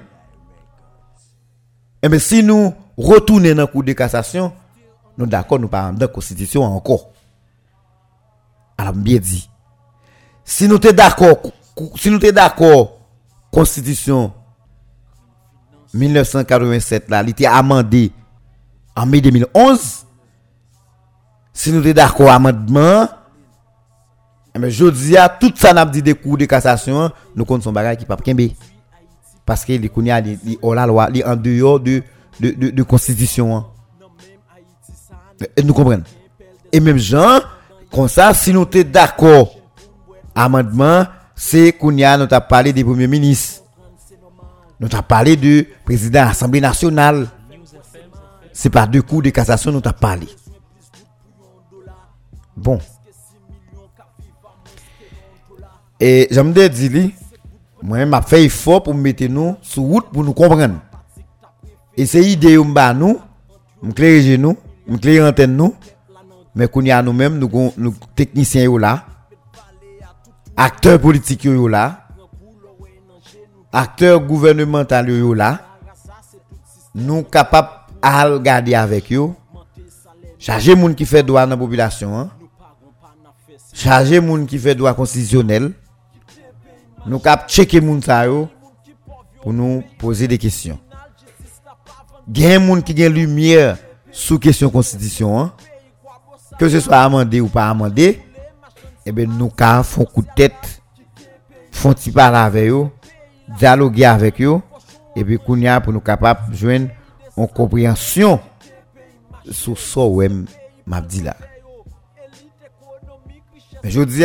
eh mais si nous retournons dans le cours de cassation, nous d'accord, nous parlons de la constitution encore alors bien dit. Si nous sommes d'accord, si nous sommes d'accord, Constitution 1987 là, elle était amendée en mai 2011. Si nous sommes d'accord amendement, mais je dis à tout ça n'a dit des cours de cassation, nous comptons son bagage qui pas kembe. Parce que les kounya li la loi, en dehors de de de, constitution. Hein. Nous comprenons. Et même Jean comme ça, si nous sommes d'accord, amendement, c'est qu'on a, nous avons parlé du premier ministre. Nous avons parlé du président de l'Assemblée nationale. C'est par deux coups de cassation nous avons parlé. Bon. Et j'aimerais dire, moi, je fait effort pour mettre nous sur route pour nous comprendre. Et c'est l'idée nous, nous nous, nous antenne nous, mais qu'on nous-mêmes, nous, nous techniciens là, acteurs politiques là, acteurs gouvernementaux là, nous capables à regarder avec eux, charger moun qui fait droit dans la population, hein? charger moun qui fait droit constitutionnel, nous cap checker moun yo pour nous poser des questions. Gen moun qui gen lumière sous question constitution, hein? que ce soit amendé ou pas amendé, eh bien, nous font coup de tête, font parler avec eux, dialoguer avec eux, et puis qu'on pour nous capables de joindre une compréhension sur ce que m'a dit là. Je dis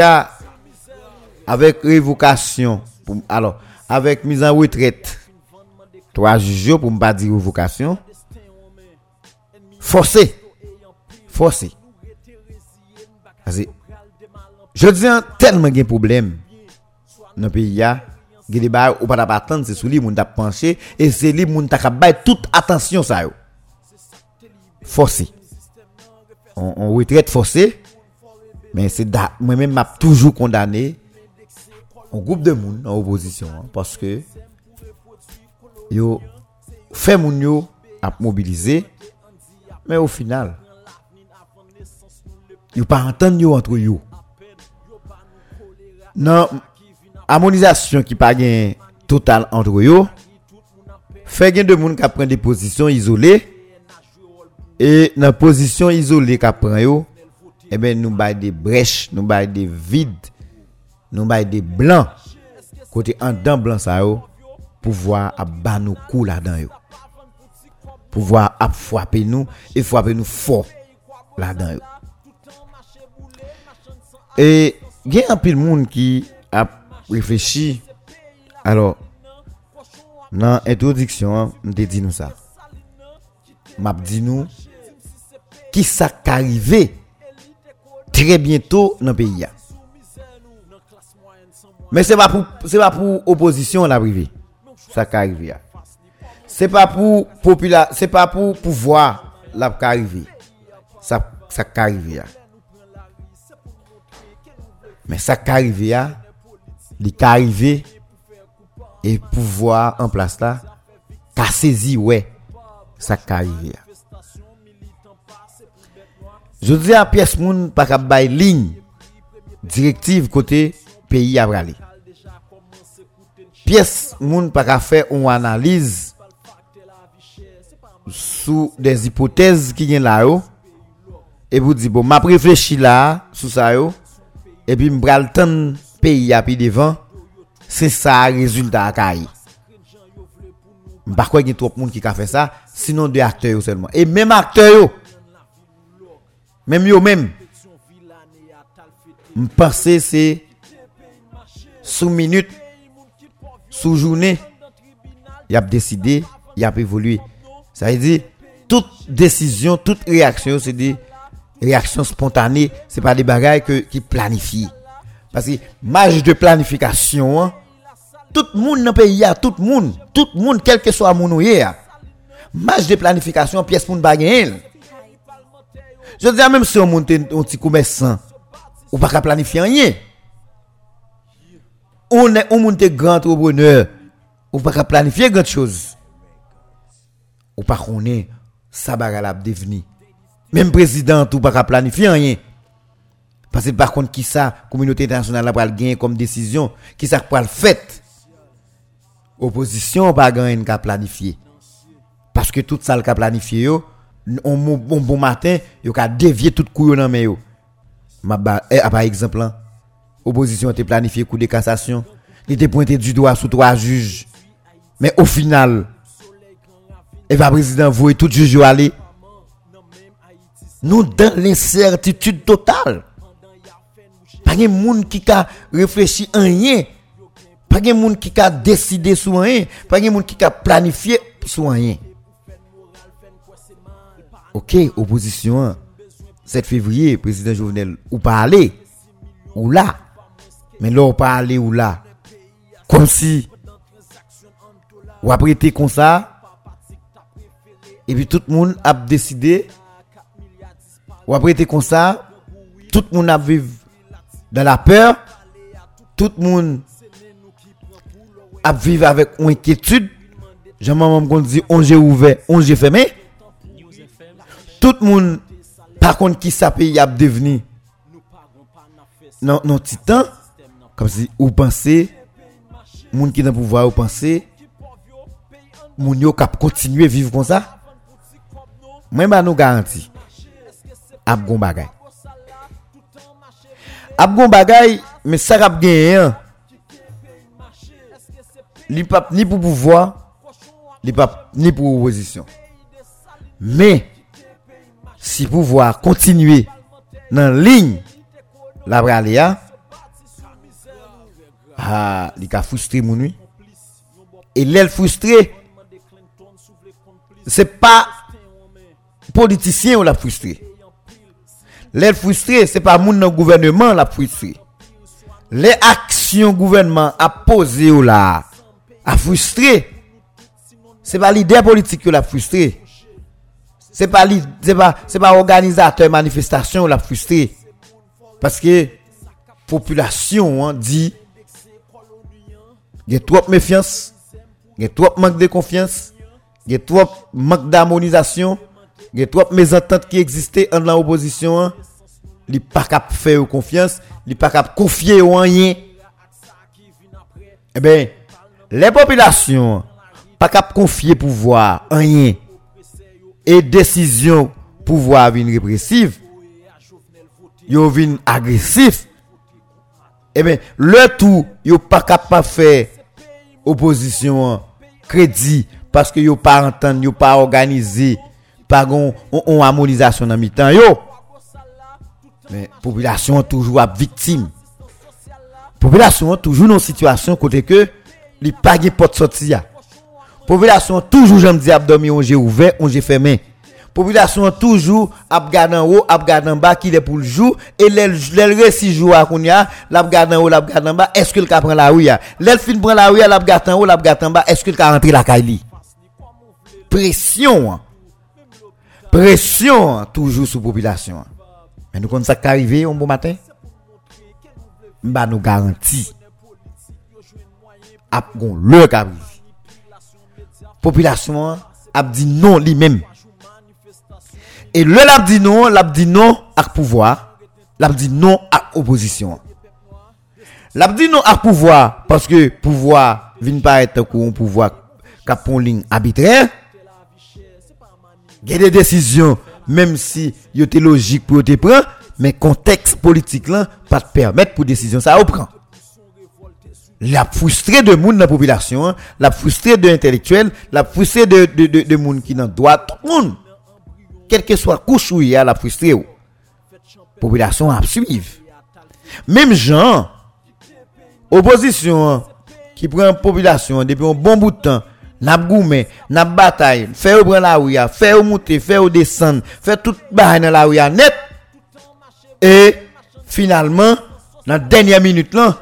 avec révocation, alors, avec mise en retraite, trois juges pour ne pas dire révocation, forcé, forcé. Je dis tellement de problème dans le pays a des ou pas attendre c'est sous lui moun t'a penché et c'est lui moun t'a toute attention ça forcé. On, retraite forcé mais c'est moi même m'a toujours condamné un groupe de monde en opposition hein, parce que yo fait moun yo à mobiliser mais au final Yo pas entendre yo entre yo. Non, harmonisation qui pas gain total entre yo. Fait gain de monde qui prend des positions isolées et dans position isolée qui prend yo, eh ben nous bail des brèches, nous bail des vides, nou bay de blan kote an dan blan sa yo pouvoa ap ban nou kou la dan yo. Pouvoa ap fwape nou e fwape nou fo la dan yo. E gen apil moun ki ap reflechi alo nan introdiksyon mte di nou sa. Map di nou ki sa karive tre bientou nan peyi ya. Mais c'est pas pour c'est pas pour opposition la privée ça arrivé c'est pas pour population c'est pas pour pouvoir la ça ça arrivé mais ça arrivé il arrivé et pouvoir en place là qu'a saisi ouais ça arrivé je dis à pièce moun pas ligne directive côté pays à aller. Pièce moun pas qu'à faire une analyse sous des hypothèses qui viennent là et vous dites bon m'a réfléchi là sous ça yo. Et puis m'bral temps pays à puis devant. C'est ça résultat à caille Par quoi il y a trop de monde qui a fait ça sinon deux acteurs seulement. Et même acteurs même yo même. Je pense c'est sous minute, sous journée, il a décidé, il a évolué. Ça veut dire, toute décision, toute réaction, c'est des réactions spontanées, c'est pas des bagages que, qui planifient. Parce que, marge de planification, hein, tout le monde dans le pays, tout le monde, tout le monde, quel que soit mon ouïe, marge de planification, pièce pour ne je dis même si on monte un petit commerçant, ou pas planifier rien. On est on monte grand entrepreneur, ou pas planifier grand chose. Ou pas connaît ça va devenir. Même président ou pas planifier rien. Parce que par contre qui ça communauté internationale va gagner comme décision, qui ça pour le fait? Opposition pas gagner qu'à planifier. Parce que tout ça le planifié on bon, bon matin, yo ka dévier tout couille dans mais yo. Ma eh, par exemple, hein, opposition a planifié coup de cassation, il était pointé du doigt sous trois juges. Mais au final, et va président et tout juge aller. Nous dans l'incertitude totale. Pas de monde qui a réfléchi en rien. Pas de monde qui a décidé sur rien. Pas de monde qui a planifié sur rien. Ok, opposition, 7 février, président Jovenel, ou pas aller, ou là. Mais là, ou pas aller, ou là? Comme si, ou après été comme ça, et puis tout le monde a décidé, ou après été comme ça, tout le monde a vécu dans la peur, tout le monde a vécu avec une inquiétude. J'aimerais dit, on j'ai ouvert, on j'ai fermé tout le monde, par contre, qui ça pays a devenu non, non, titan, comme si vous pensez, monde qui n'a pouvoir, vous pensez, moun yo cap continuer vivre comme ça. Moi, bah, nous garantis, ap gon bagay. Ap gon bagay, mais ça a gagné, hein. Li pas ni pour pouvoir, li pas ni pour opposition. Mais, si pouvoir continuer dans la ligne la bralia ah il a frustré mon nuit et l'aile frustré c'est pas politicien ou l'a frustré. L'aile frustré c'est pas mon gouvernement l'a frustré. Les actions gouvernement a posé ou là a frustré. C'est pas l'idée politique qui l'a frustré. C'est pas c'est pas c'est pas organisateur manifestation la frustré. Parce que population hein, dit il y a trop de méfiance, il y a trop de manque de confiance, il y a trop de manque d'harmonisation, il y a trop de mésententes qui existaient en l'opposition. Hein. Il pas capable faire confiance, il pas capable confier au rien. Eh bien, les populations pas capable confier pouvoir rien et décision pouvoir venir répressive, yo vin agressif, eh bien, le tout, yo pas capable de faire opposition crédit parce que yo pas entendre, yo pas organisé, pas gon on, harmonisation dans mi-temps yo. Mais population toujours victime. Population toujours dans situation côté que li pas de porte sortie Population toujours j'aime dire abdomen on j'ai ouvert, on j'ai fermé. Population toujours ap gade en haut, ap gade en bas qui est pour le jour et les six jours à kounya, l'a gade en haut, l'a gade en bas, est-ce ka prend la rue? L'el fin prend la rue, l'a gade en haut, l'a gade en bas, est-ce ka rentre la kaili? Pression. Hein. Pression hein, toujours sous population. Hein. Mais nous, quand ça arrivé un bon matin, bah nous garantit. Ap gon le Population a dit non lui-même. Et le l'a dit non, l'a dit non à pouvoir, l'a dit non à opposition. L'a dit non à pouvoir parce que pouvoir vient pas être un pouvoir cap ligne arbitraire. Il y a des décisions même si yo était logique pour te prendre, mais contexte politique là pas te permettre pour décision ça prend. La frustré de monde dans la population, la frustré de intellectuels, la frustré de de de, de monde qui dans droit tout le monde quel que soit couche où il y a la frustré population a suivre même gens opposition qui prend population depuis un bon bout de temps n'a goumé n'a bataille fait au prendre la rue fait au monter fait au descendre fait tout bail dans la rue net. Et finalement dans la dernière minute là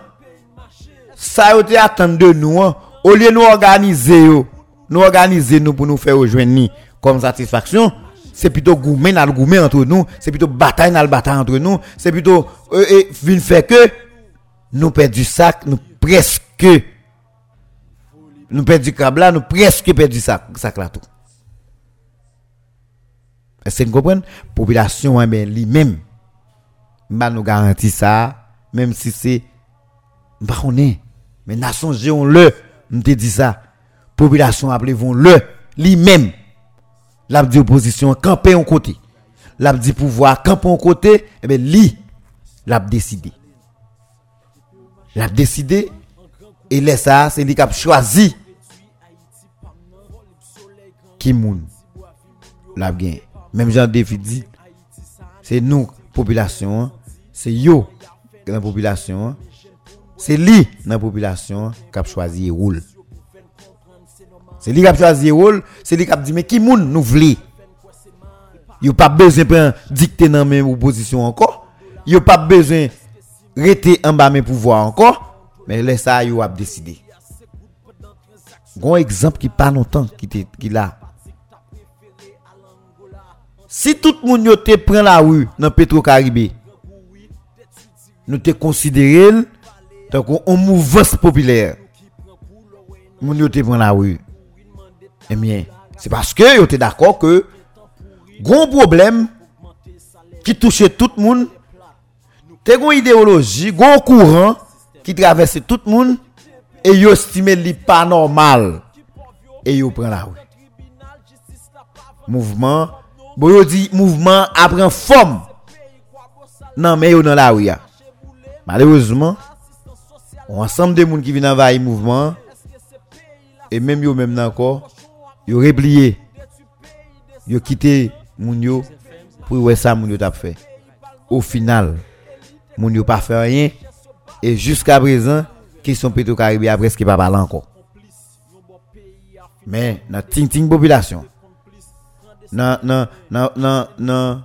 ça a été attendre de nous hein. au lieu de nous organiser nous organiser nous pour nous faire rejoindre comme satisfaction c'est plutôt gourmet dans le gourmet entre nous, c'est plutôt bataille dans le bataille entre nous, c'est plutôt euh, et vient faire que nous perdons du sac, nous presque. Nous perdons du câble là, nous presque perdons du sac, sac là tout. Est-ce que vous comprenez? Population eh ben lui-même bah nous garantit ça même si c'est bah on est. Mais nation on le, nous te dit ça. Population appelez-vous le lui-même l'a dit opposition camper un côté. L'a dit pouvoir camper un côté et eh ben lui l'a décidé. L'a décidé et laisse ça c'est lui qui a choisi qui moun l'a bien même Jean David dit c'est nous population c'est yo la population c'est lui la population qui a choisi rôle C'est lui qui a choisi rôle, c'est lui qui a dit mais qui moun nous voulons Il n'y a pas besoin de dicter dans même opposition encore. Il n'y a pas besoin de rester en bas mes pouvoirs encore. Mais laisse ça, il a décidé. Grand exemple qui pas longtemps qui qui là. Si tout le monde te prend la rue dans Petro-Caribé, nous te considérons comme un mouvance populaire. Moun yo te prend la rue. Eh bien, c'est parce que vous êtes d'accord que gros problème qui touche tout le monde, c'est une idéologie, un courant qui traverse tout le monde et vous estimez li pas normal et vous prend la rue. Mouvement, bon dit mouvement apprend forme. Non mais yo dans la rue. Malheureusement, ensemble de monde qui viennent envahir mouvement et même yo même encore yo replié. Yo quitté moun yo pour voir ça moun yo t'a fait. Au final moun yo pas fait rien. Et jusqu'à présent question Petro Caribé a presque pas parlé encore. Mais dans ting ting population dans dans dans dans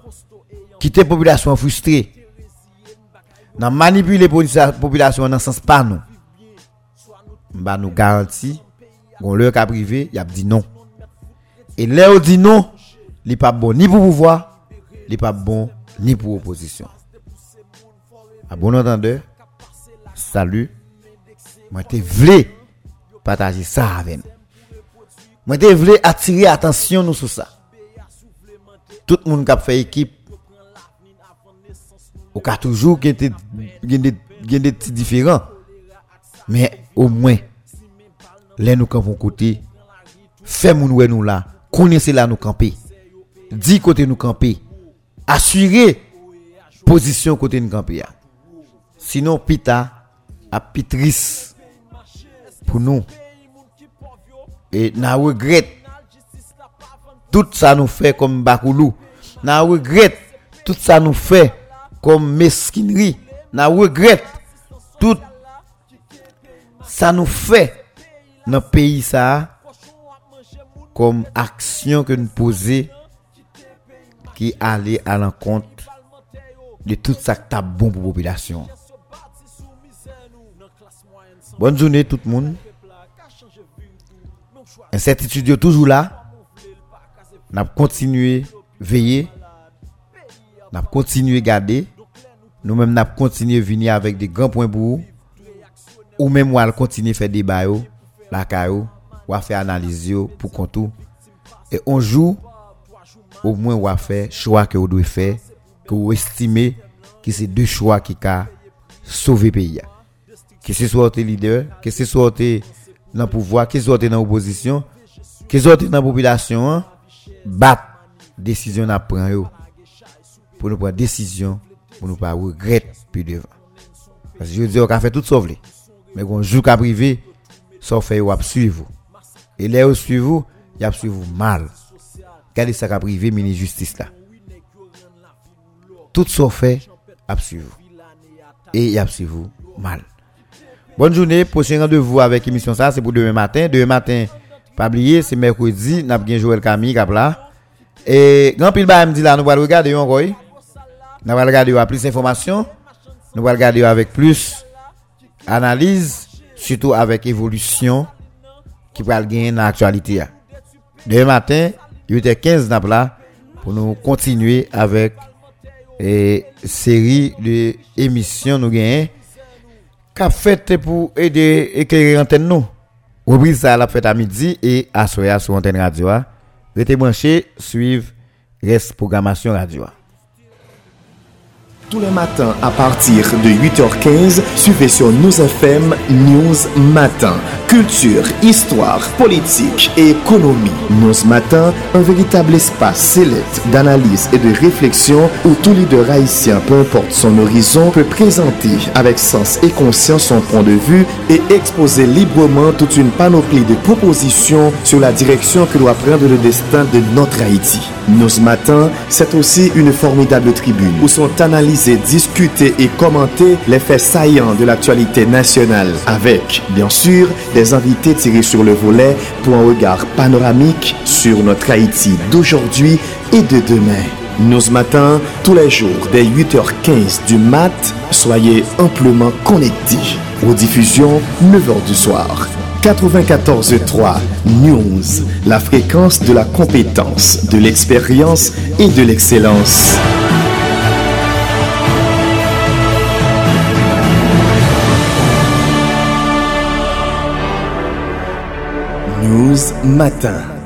quitter population frustrée dans manipuler population dans sens pas nous. Bah nous garantit on leur cas privé y a dit non et là, on dit non, il n'est pas bon ni pour pouvoir, il n'est pas bon ni pour opposition. À bon entendeur, salut. Moi, te voulais partager ça avec nous. Moi, te voulais attirer attention nous sur ça. Tout le monde qui a fait équipe, toujours qui était des petits différents. Mais au moins, là, nous campons côté, fait nous là connaissez là nous camper. Dit côté nous camper. Assurer position côté nous camper. Sinon pita a pitris pour nous Et n'a regret tout ça nous fait comme Bakoulou. N'a regret tout ça nous fait comme mesquinerie. N'a regret tout ça nous fait dans le pays ça comme action que nous posons qui allait à l'encontre de tout ça qui est bon pour la population. Bonne journée tout le monde. Incertitude est toujours là. N'a continué veiller. N'a continué garder. Nous même n'a continué venir avec des grands points pour ou même on continuer faire débat la caillou ou faire analyse pour contour et un jour au moins on va faire choix que vous devez faire que vous estimez que c'est deux choix qui ca sauver le pays que ce soit le leader que ce soit dans le pouvoir que ce soit dans l'opposition que ce soit dans la population battre décision à prendre pour nous prendre décision pour nous pas regretter plus devant parce que je dis on a fait tout sauver mais quand joue qu'à privé ça fait ou suivre et là où suivre il a suivre mal. Regardez ça qu'a privé mini justice là. Tout ça fait à suivre et il a suivre mal. Bonne journée prochain rendez-vous avec émission ça c'est pour demain matin. Demain matin pas oublier c'est mercredi n'a bien Joël Camille là. Et grand pile dit là nous allons regarder encore nous allons regarder avec plus d'informations. Nous allons regarder avec plus analyse, surtout avec évolution qui va gagner dans l'actualité. Demain matin, il était 15 là pour nous continuer avec une série de émissions nous gagner qu'a fait pour aider éclairer l'antenne nous? Reprise ça la fête à midi et à soir sur antenne radio. Restez branchés, suivre reste programmation radio. Tous les matins à partir de 8h15, suivez sur News FM News Matin. Culture, histoire, politique et économie. News Matin, un véritable espace sélect d'analyse et de réflexion où tout leader haïtien, peu importe son horizon, peut présenter avec sens et conscience son point de vue et exposer librement toute une panoplie de propositions sur la direction que doit prendre le destin de notre Haïti. News Matin, c'est aussi une formidable tribune où sont analysés discuter et commenter les faits saillants de l'actualité nationale avec, bien sûr, des invités tirés sur le volet pour un regard panoramique sur notre Haïti d'aujourd'hui et de demain. Nous ce matin, tous les jours, dès 8h15 du mat, soyez amplement connectés. Aux diffusions, 9h du soir. 94.3 News, la fréquence de la compétence, de l'expérience et de l'excellence. News Matin.